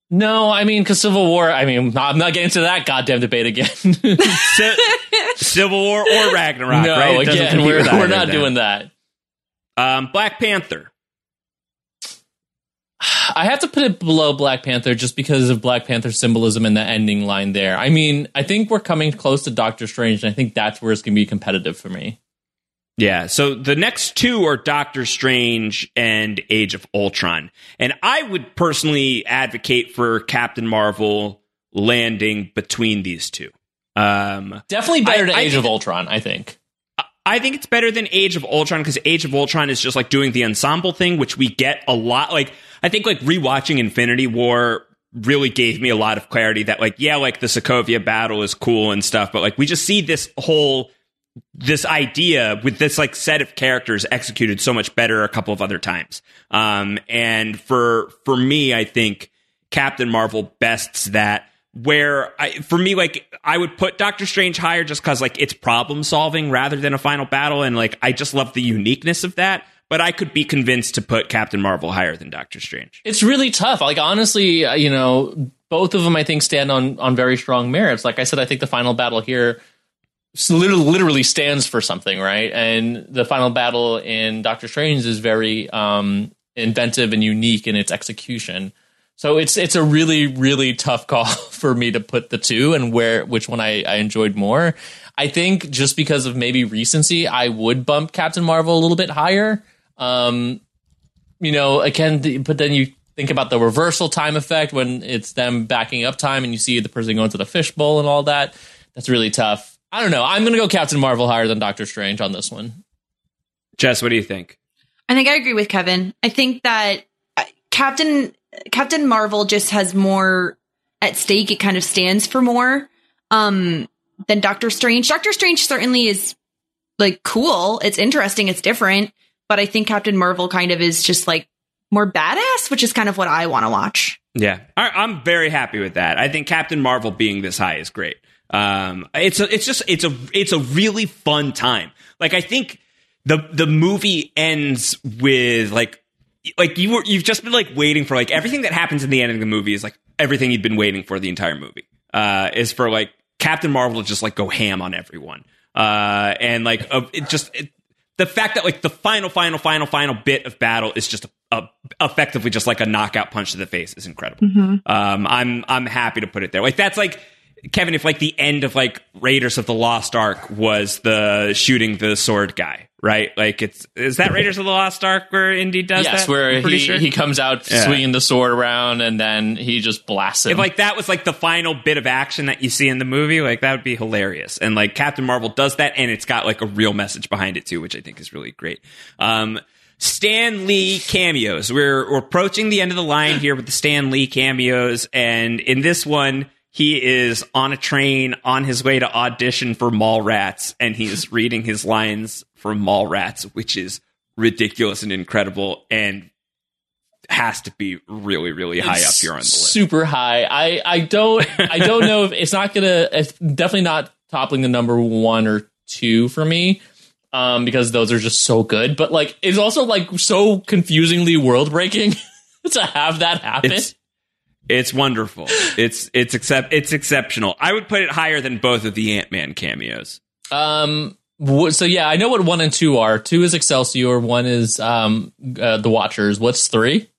No, I mean, because Civil War, I mean, I'm not getting to that goddamn debate again. [LAUGHS] Ci- Civil War or Ragnarok. no, right? Again, we're, we're not of them. doing that. Um, Black Panther. I have to put it below Black Panther just because of Black Panther symbolism and the ending line there. I mean, I think we're coming close to Doctor Strange, and I think that's where it's going to be competitive for me. Yeah. So the next two are Doctor Strange and Age of Ultron. And I would personally advocate for Captain Marvel landing between these two. Um, Definitely better I- to I Age think- of Ultron, I think. I think it's better than Age of Ultron because Age of Ultron is just like doing the ensemble thing, which we get a lot. Like, I think like rewatching Infinity War really gave me a lot of clarity that like, yeah, like the Sokovia battle is cool and stuff, but like we just see this whole this idea with this like set of characters executed so much better a couple of other times. Um, and for for me, I think Captain Marvel bests that. Where I, for me, like I would put Doctor Strange higher just because like it's problem solving rather than a final battle, and like I just love the uniqueness of that. But I could be convinced to put Captain Marvel higher than Doctor Strange. It's really tough. Like honestly, uh, you know, both of them I think stand on on very strong merits. Like I said, I think the final battle here literally, stands for something, right? And the final battle in Doctor Strange is very um, inventive and unique in its execution. So it's it's a really really tough [LAUGHS] call for me to put the two and where which one I, I enjoyed more. I think just because of maybe recency, I would bump Captain Marvel a little bit higher. Um, you know, again, but then you think about the reversal time effect when it's them backing up time and you see the person going to the fishbowl and all that. That's really tough. I don't know. I'm going to go Captain Marvel higher than Doctor Strange on this one. Jess, what do you think? I think I agree with Kevin. I think that uh, Captain Captain Marvel just has more at stake. It kind of stands for more um, than Doctor Strange. Doctor Strange certainly is like cool. It's interesting. It's different. But I think Captain Marvel kind of is just like more badass, which is kind of what I want to watch. Yeah, I, I'm very happy with that. I think Captain Marvel being this high is great. Um, it's a, it's just it's a it's a really fun time. Like I think the the movie ends with like like you were you've just been like waiting for like everything that happens in the end of the movie is like everything you've been waiting for the entire movie. Uh, is for like Captain Marvel to just like go ham on everyone. Uh, and like uh, it just it, the fact that like the final, final, final, final bit of battle is just a, a, effectively just like a knockout punch to the face is incredible. Mm-hmm. Um, I'm I'm happy to put it there. Like that's like Kevin, if like the end of like Raiders of the Lost Ark was the shooting the sword guy, right? Like it's is that Raiders of the Lost Ark where Indy does that? yes, that? where he sure? he comes out yeah. swinging the sword around and then he just blasts it. If like that was like the final bit of action that you see in the movie, like that would be hilarious. And like Captain Marvel does that, and it's got like a real message behind it too, which I think is really great. Um, Stan Lee cameos. We're, we're approaching the end of the line here with the Stan Lee cameos, and in this one he is on a train on his way to audition for Mallrats, and he's reading his lines from Mallrats, which is ridiculous and incredible, and has to be really, really high it's up here on the list. Super high. I, I don't I don't know if it's not gonna. It's definitely not toppling the number one or two for me. Um, because those are just so good, but like it's also like so confusingly world breaking [LAUGHS] to have that happen. It's, it's wonderful. [GASPS] It's it's except it's exceptional. I would put it higher than both of the Ant Man cameos. Um. So yeah, I know what one and two are. Two is Excelsior. One is um uh, the Watchers. What's three?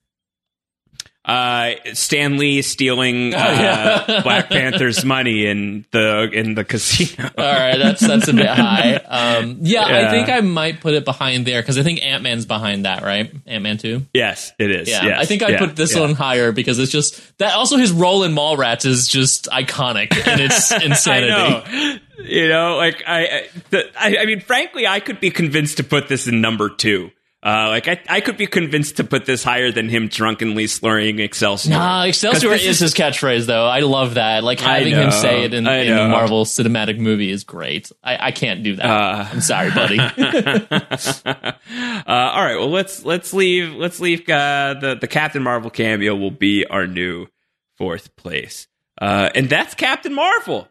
Uh, Stan Lee stealing uh, yeah. [LAUGHS] Black Panther's money in the in the casino. All right, that's that's a bit [LAUGHS] high. Um, yeah, yeah, I think I might put it behind there because I think Ant Man's behind that, right? Ant Man two. Yes, it is. Yeah, yes. I think I yeah. put this one higher because it's just that. Also, his role in Mallrats is just iconic and it's [LAUGHS] insanity. know. You know, like I, the, I, I mean, frankly, I could be convinced to put this in number two. Uh, like I, I could be convinced to put this higher than him drunkenly slurring Excelsior. Nah, Excelsior is, is, his catchphrase though. I love that. Like having him say it in, in the Marvel cinematic movie is great. I, I can't do that. Uh, I'm sorry, buddy. [LAUGHS] uh, all right, well let's let's leave let's leave uh, the the Captain Marvel cameo will be our new fourth place, uh, and that's Captain Marvel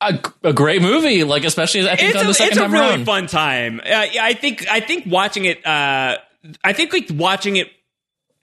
a, a, great movie, like especially I think it's on the second It's a really around. fun time. Uh, I think I think watching it. Uh, I think like watching it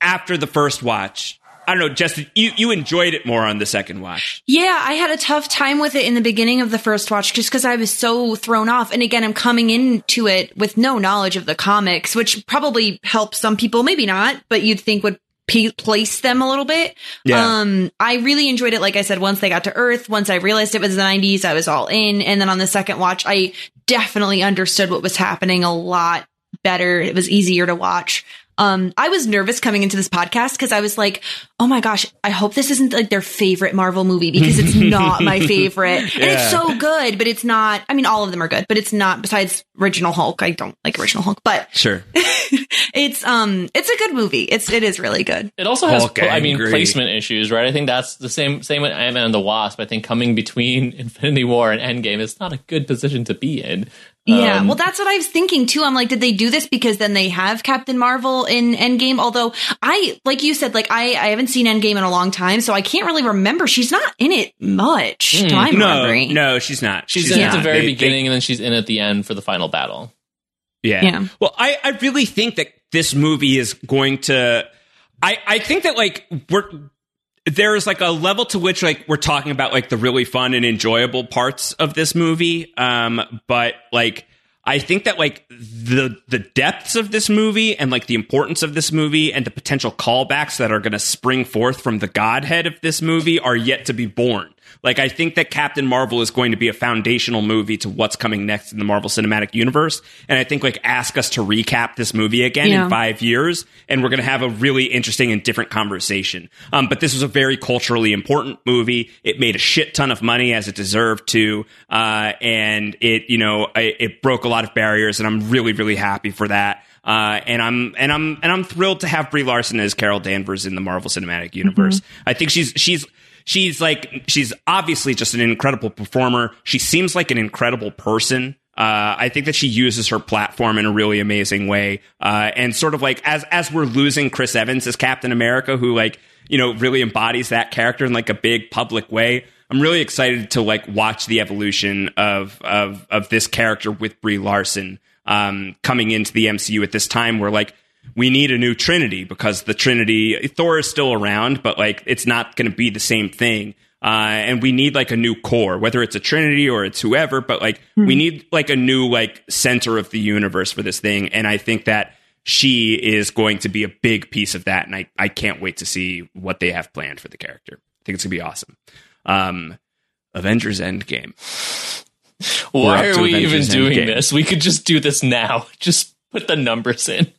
after the first watch. I don't know, Justin. You you enjoyed it more on the second watch. Yeah, I had a tough time with it in the beginning of the first watch just because I was so thrown off. And again, I'm coming into it with no knowledge of the comics, which probably helps some people, maybe not, but you'd think would p- place them a little bit. Yeah. Um, I really enjoyed it. Like I said, once they got to Earth, once I realized it was the 90s, I was all in. And then on the second watch, I definitely understood what was happening a lot better. It was easier to watch. Um, I was nervous coming into this podcast because I was like, oh my gosh, I hope this isn't like their favorite Marvel movie because it's [LAUGHS] not my favorite. And yeah. it's so good, but it's not, I mean, all of them are good, but it's not besides original Hulk. I don't like original Hulk, but sure. [LAUGHS] it's, um, it's a good movie. It's, it is really good. It also has, Hulk I mean, placement issues, right? I think that's the same, same with Ant-Man and the Wasp. I think coming between [LAUGHS] Infinity War and Endgame is not a good position to be in. Yeah, um, well, that's what I was thinking too. I'm like, did they do this because then they have Captain Marvel in Endgame? Although I, like you said, like I, I haven't seen Endgame in a long time, so I can't really remember. She's not in it much. Mm, I'm no, remembering. no, she's not. She's, she's in not. at the very they, beginning, they, and then she's in at the end for the final battle. Yeah. yeah. Well, I, I really think that this movie is going to. I, I think that like we're there is like a level to which like we're talking about like the really fun and enjoyable parts of this movie um but like I think that like the the depths of this movie and like the importance of this movie and the potential callbacks that are going to spring forth from the godhead of this movie are yet to be born. Like I think that Captain Marvel is going to be a foundational movie to what's coming next in the Marvel Cinematic Universe, and I think like ask us to recap this movie again Yeah. in five years, and we're going to have a really interesting and different conversation. Um, but this was a very culturally important movie. It made a shit ton of money as it deserved to, uh, and it you know it, it broke a lot of barriers, and I'm really really happy for that. Uh, and I'm and I'm and I'm thrilled to have Brie Larson as Carol Danvers in the Marvel Cinematic Universe. I think she's she's she's like she's obviously just an incredible performer. She seems like an incredible person. Uh, I think that she uses her platform in a really amazing way, uh, and sort of like as as we're losing Chris Evans as Captain America, who like you know really embodies that character in like a big public way. I'm really excited to like watch the evolution of of of this character with Brie Larson um, coming into the MCU at this time, where like we need a new Trinity because the Trinity Thor is still around, but like it's not going to be the same thing. Uh, and we need like a new core, whether it's a Trinity or it's whoever, but like we need like a new like center of the universe for this thing. And I think that she is going to be a big piece of that. And I, I can't wait to see what they have planned for the character. I think it's gonna be awesome. Um, Avengers Endgame. We're Why are to we even doing Endgame. this? We could just do this now. [LAUGHS] Just put the numbers in. [LAUGHS]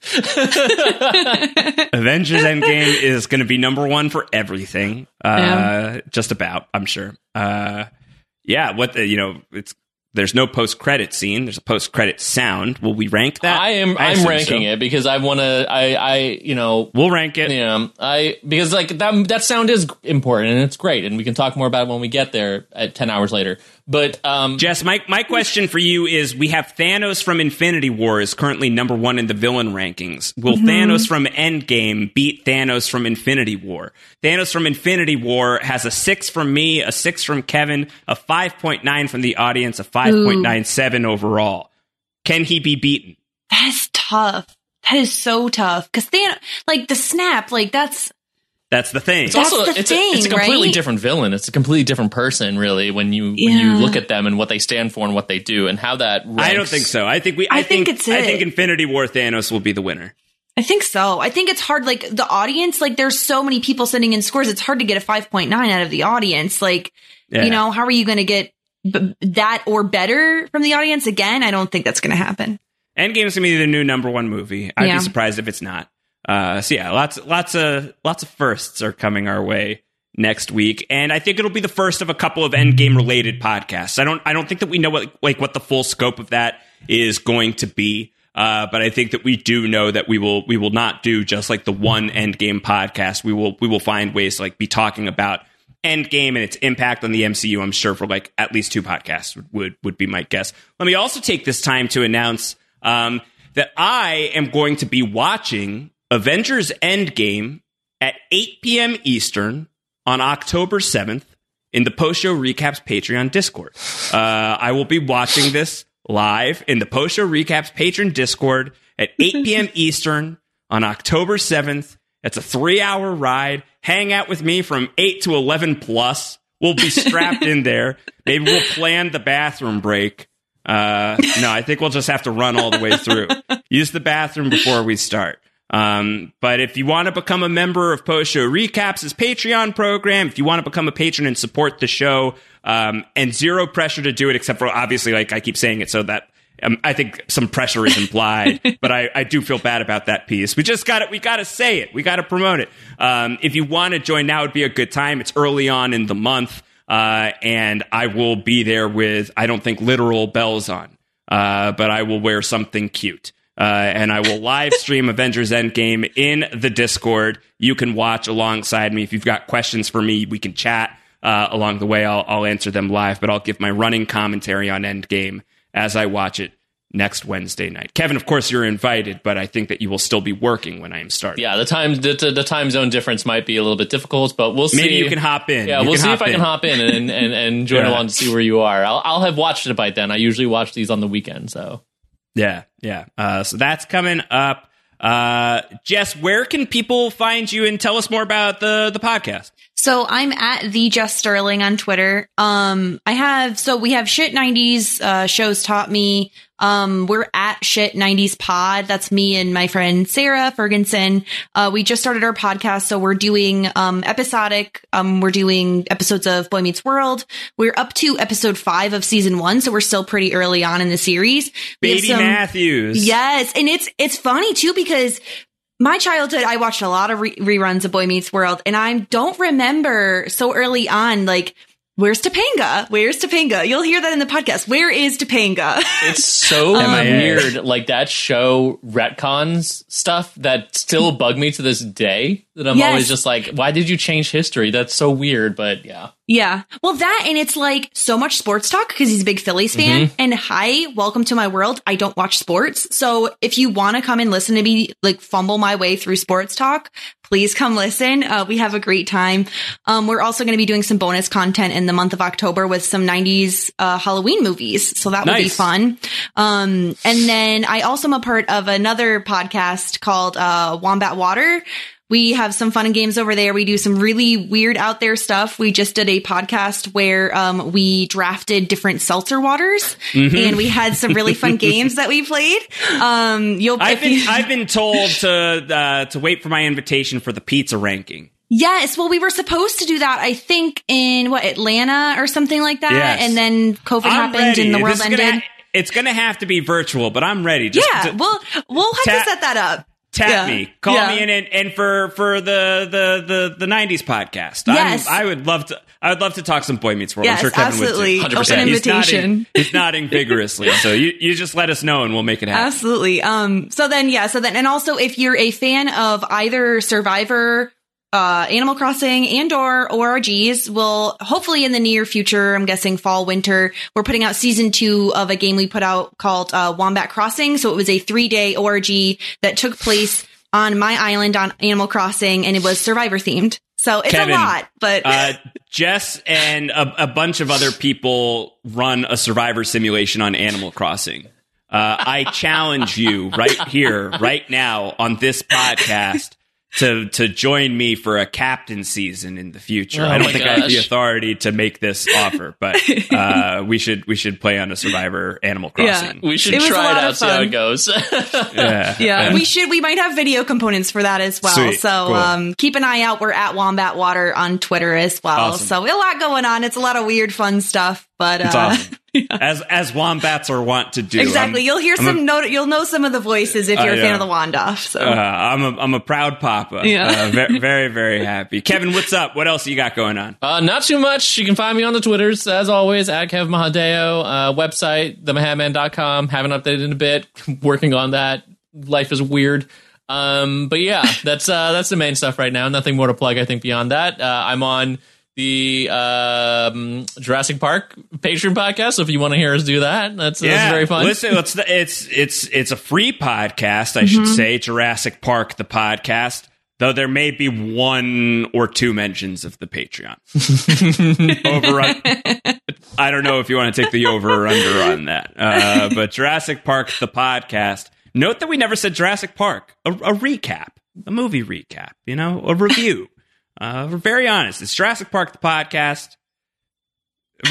Avengers Endgame is going to be number one for everything. Uh, Yeah. Just about, I'm sure. Uh, yeah, what the, you know, it's there's no post credit scene. There's a post credit sound. Will we rank that? I am. I'm ranking so. it because I want to. I. I. You know. We'll rank it. Yeah. I because like that. That sound is important and it's great, and we can talk more about it when we get there at ten hours later. But um, Jess, my, my question for you is we have Thanos from Infinity War is currently number one in the villain rankings. Will Thanos from Endgame beat Thanos from Infinity War? Thanos from Infinity War has a six from me, a six from Kevin, a 5.9 from the audience, a 5.97 overall. Can he be beaten? That's tough. That is so tough. Because they like the snap, like that's That's the thing. It's That's also the it's, a, it's a completely right? different villain. It's a completely different person, really, when you when you look at them and what they stand for and what they do and how that. Ranks. I don't think so. I think we. I, I think it's I it. think Infinity War Thanos will be the winner. I think so. I think it's hard. Like the audience, like there's so many people sending in scores. It's hard to get a 5.9 out of the audience. Like, Yeah. you know, how are you going to get b- that or better from the audience again? I don't think that's going to happen. Endgame's gonna be the new number one movie. I'd Yeah. be surprised if it's not. Uh, so yeah, lots, lots of, lots of firsts are coming our way next week, and I think it'll be the first of a couple of Endgame related podcasts. I don't, I don't think that we know what, like, what the full scope of that is going to be. Uh, but I think that we do know that we will, we will not do just like the one Endgame podcast. We will, we will find ways to like be talking about Endgame and its impact on the MCU. I'm sure for like at least two podcasts would would, be my guess. Let me also take this time to announce um, that I am going to be watching Avengers Endgame at 8 p.m. Eastern on October 7th in the post show recaps Patreon Discord. Uh, I will be watching this live in the post show recaps Patreon Discord at 8 [LAUGHS] p.m. Eastern on October 7th. It's a three hour ride. Hang out with me from 8 to 11 plus. We'll be strapped in [LAUGHS] there. Maybe we'll plan the bathroom break. Uh, no, I think we'll just have to run all the way through. Use the bathroom before we start. Um, but if you want to become a member of Post Show Recaps' Patreon program, if you want to become a patron and support the show, um, and zero pressure to do it, except for obviously, like I keep saying it, so that um, I think some pressure is implied, [LAUGHS] but I, I do feel bad about that piece. We just got to We got to say it. We got to promote it. Um, if you want to join, now it'd be a good time. It's early on in the month, uh, and I will be there with I don't think literal bells on, uh, but I will wear something cute. Uh, and I will live stream Avengers Endgame in the Discord. You can watch alongside me. If you've got questions for me, we can chat uh, along the way. I'll, I'll answer them live, but I'll give my running commentary on Endgame as I watch it next Wednesday night. Kevin, of course, you're invited, but I think that you will still be working when I am starting. Yeah, the time the, the, time zone difference might be a little bit difficult, but we'll see. Maybe you can hop in. Yeah, You we'll see if I can hop in and and, and join [LAUGHS] Yeah. along to see where you are. I'll, I'll have watched it by then. I usually watch these on the weekend, so Yeah, yeah. Uh, so that's coming up. Uh, Jess, where can people find you and tell us more about the the podcast? So I'm at the Jess Sterling on Twitter. Um, I have so we have shit '90s uh, shows taught me. Um, we're at shit '90s pod. That's me and my friend Sarah Ferguson. Uh, we just started our podcast, so we're doing um episodic. Um, we're doing episodes of Boy Meets World. We're up to episode five of season one, so we're still pretty early on in the series. We have some- Matthews. Yes, and it's it's funny too because my childhood, I watched a lot of re- reruns of Boy Meets World, and I don't remember so early on, like, where's Topanga? Where's Topanga? You'll hear that in the podcast. Where is Topanga? It's so [LAUGHS] um, MIA. weird. Like that show retcons stuff that still [LAUGHS] bug me to this day. That I'm Yes. always just like, why did you change history? That's so weird. But yeah, yeah. Well, that, and it's like so much sports talk because he's a big Phillies mm-hmm. fan. And hi, welcome to my world. I don't watch sports. So if you want to come and listen to me, like, fumble my way through sports talk, please come listen. Uh, we have a great time. Um, we're also going to be doing some bonus content in the month of October with some 90s uh, Halloween movies. So that will be fun. Um, and then I also am a part of another podcast called uh, Wombat Water. We have some fun and games over there. We do some really weird out there stuff. We just did a podcast where um, we drafted different seltzer waters, Mm-hmm. and we had some really fun [LAUGHS] games that we played. Um, you'll I've been you- I've been told to uh, to wait for my invitation for the pizza ranking. Yes, well, we were supposed to do that. I think in what Atlanta or something like that, Yes. and then COVID I'm happened ready. and the world ended. Gonna, it's gonna have to be virtual, but I'm ready. Just yeah, to- we'll we'll have Tap- to set that up. Tap Yeah. me, call Yeah. me in, and, and for for the the the the '90s podcast. Yes. I'm, I would love to. I would love to talk some Boy Meets World. Yes, I'm sure Kevin absolutely. would too. 100%. Open He's invitation. nodding, he's nodding vigorously. So you you just let us know, and we'll make it happen. Absolutely. Um, so then, yeah, so then, and also if you're a fan of either Survivor, uh, Animal Crossing and or ORGs, will hopefully in the near future, I'm guessing fall, winter, we're putting out season two of a game we put out called, uh, Wombat Crossing. So it was a three day ORG that took place on my island on Animal Crossing and it was Survivor themed. So it's Kevin, a lot, but uh, Jess and a, a bunch of other people run a survivor simulation on Animal Crossing. Uh, I challenge you right here, right now, on this podcast. To, to join me for a captain season in the future. Oh I don't my think I have the authority to make this offer, but [LAUGHS] uh, we should we should play on a Survivor Animal Crossing. we should It try it out, see how it goes. [LAUGHS] Yeah, Yeah, we should. We might have video components for that as well. Sweet. So Cool. um, keep an eye out. We're at Wombat Water on Twitter as well. Awesome. So a lot going on. It's a lot of weird, fun stuff. But It's uh, awesome. [LAUGHS] As as wombats are wont to do. exactly, I'm- you'll hear I'm some. a- note you'll know some of the voices if you're a I fan of know. the Wanda. So Uh, I'm a I'm a proud papa. Yeah. Uh, very, [LAUGHS] very very happy. Kevin, what's up? What else you got going on? Uh, not too much. You can find me on the Twitters, as always, at Kev Mahadeo. Uh, website, themahatman.com. Haven't updated in a bit. [LAUGHS] Working on that. Life is weird. Um, but yeah, that's uh, that's the main stuff right now. Nothing more to plug, I think, beyond that. Uh, I'm on the um, Jurassic Park Patreon podcast. So if you want to hear us do that, that's, that's very fun. Listen, it's it's it's it's a free podcast, I should say. Jurassic Park, the podcast. Though there may be one or two mentions of the Patreon. [LAUGHS] over on, I don't know if you want to take the over or under on that. Uh, but Jurassic Park, the podcast. Note that we never said Jurassic Park. A, a recap, a movie recap. You know, a review. Uh, we're very honest. It's Jurassic Park, the podcast.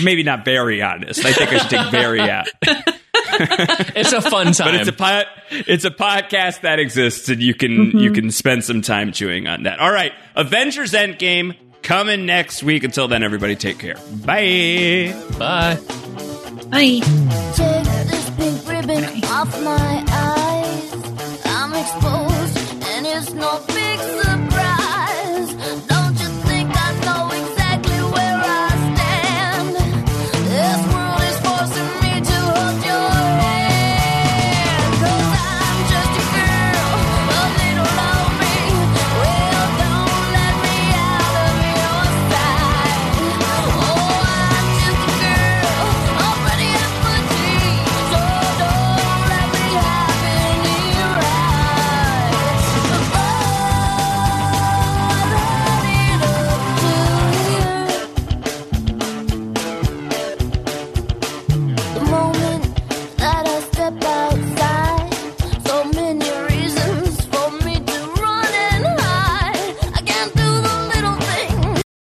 Maybe not very honest. I think I should take very out. [LAUGHS] it's a fun time. But it's a pod, it's a podcast that exists, and you can you can spend some time chewing on that. All right, Avengers Endgame coming next week. Until then, everybody take care. Bye. Bye. bye. Take this pink ribbon off my eyes. I'm exposed, and it's no big surprise.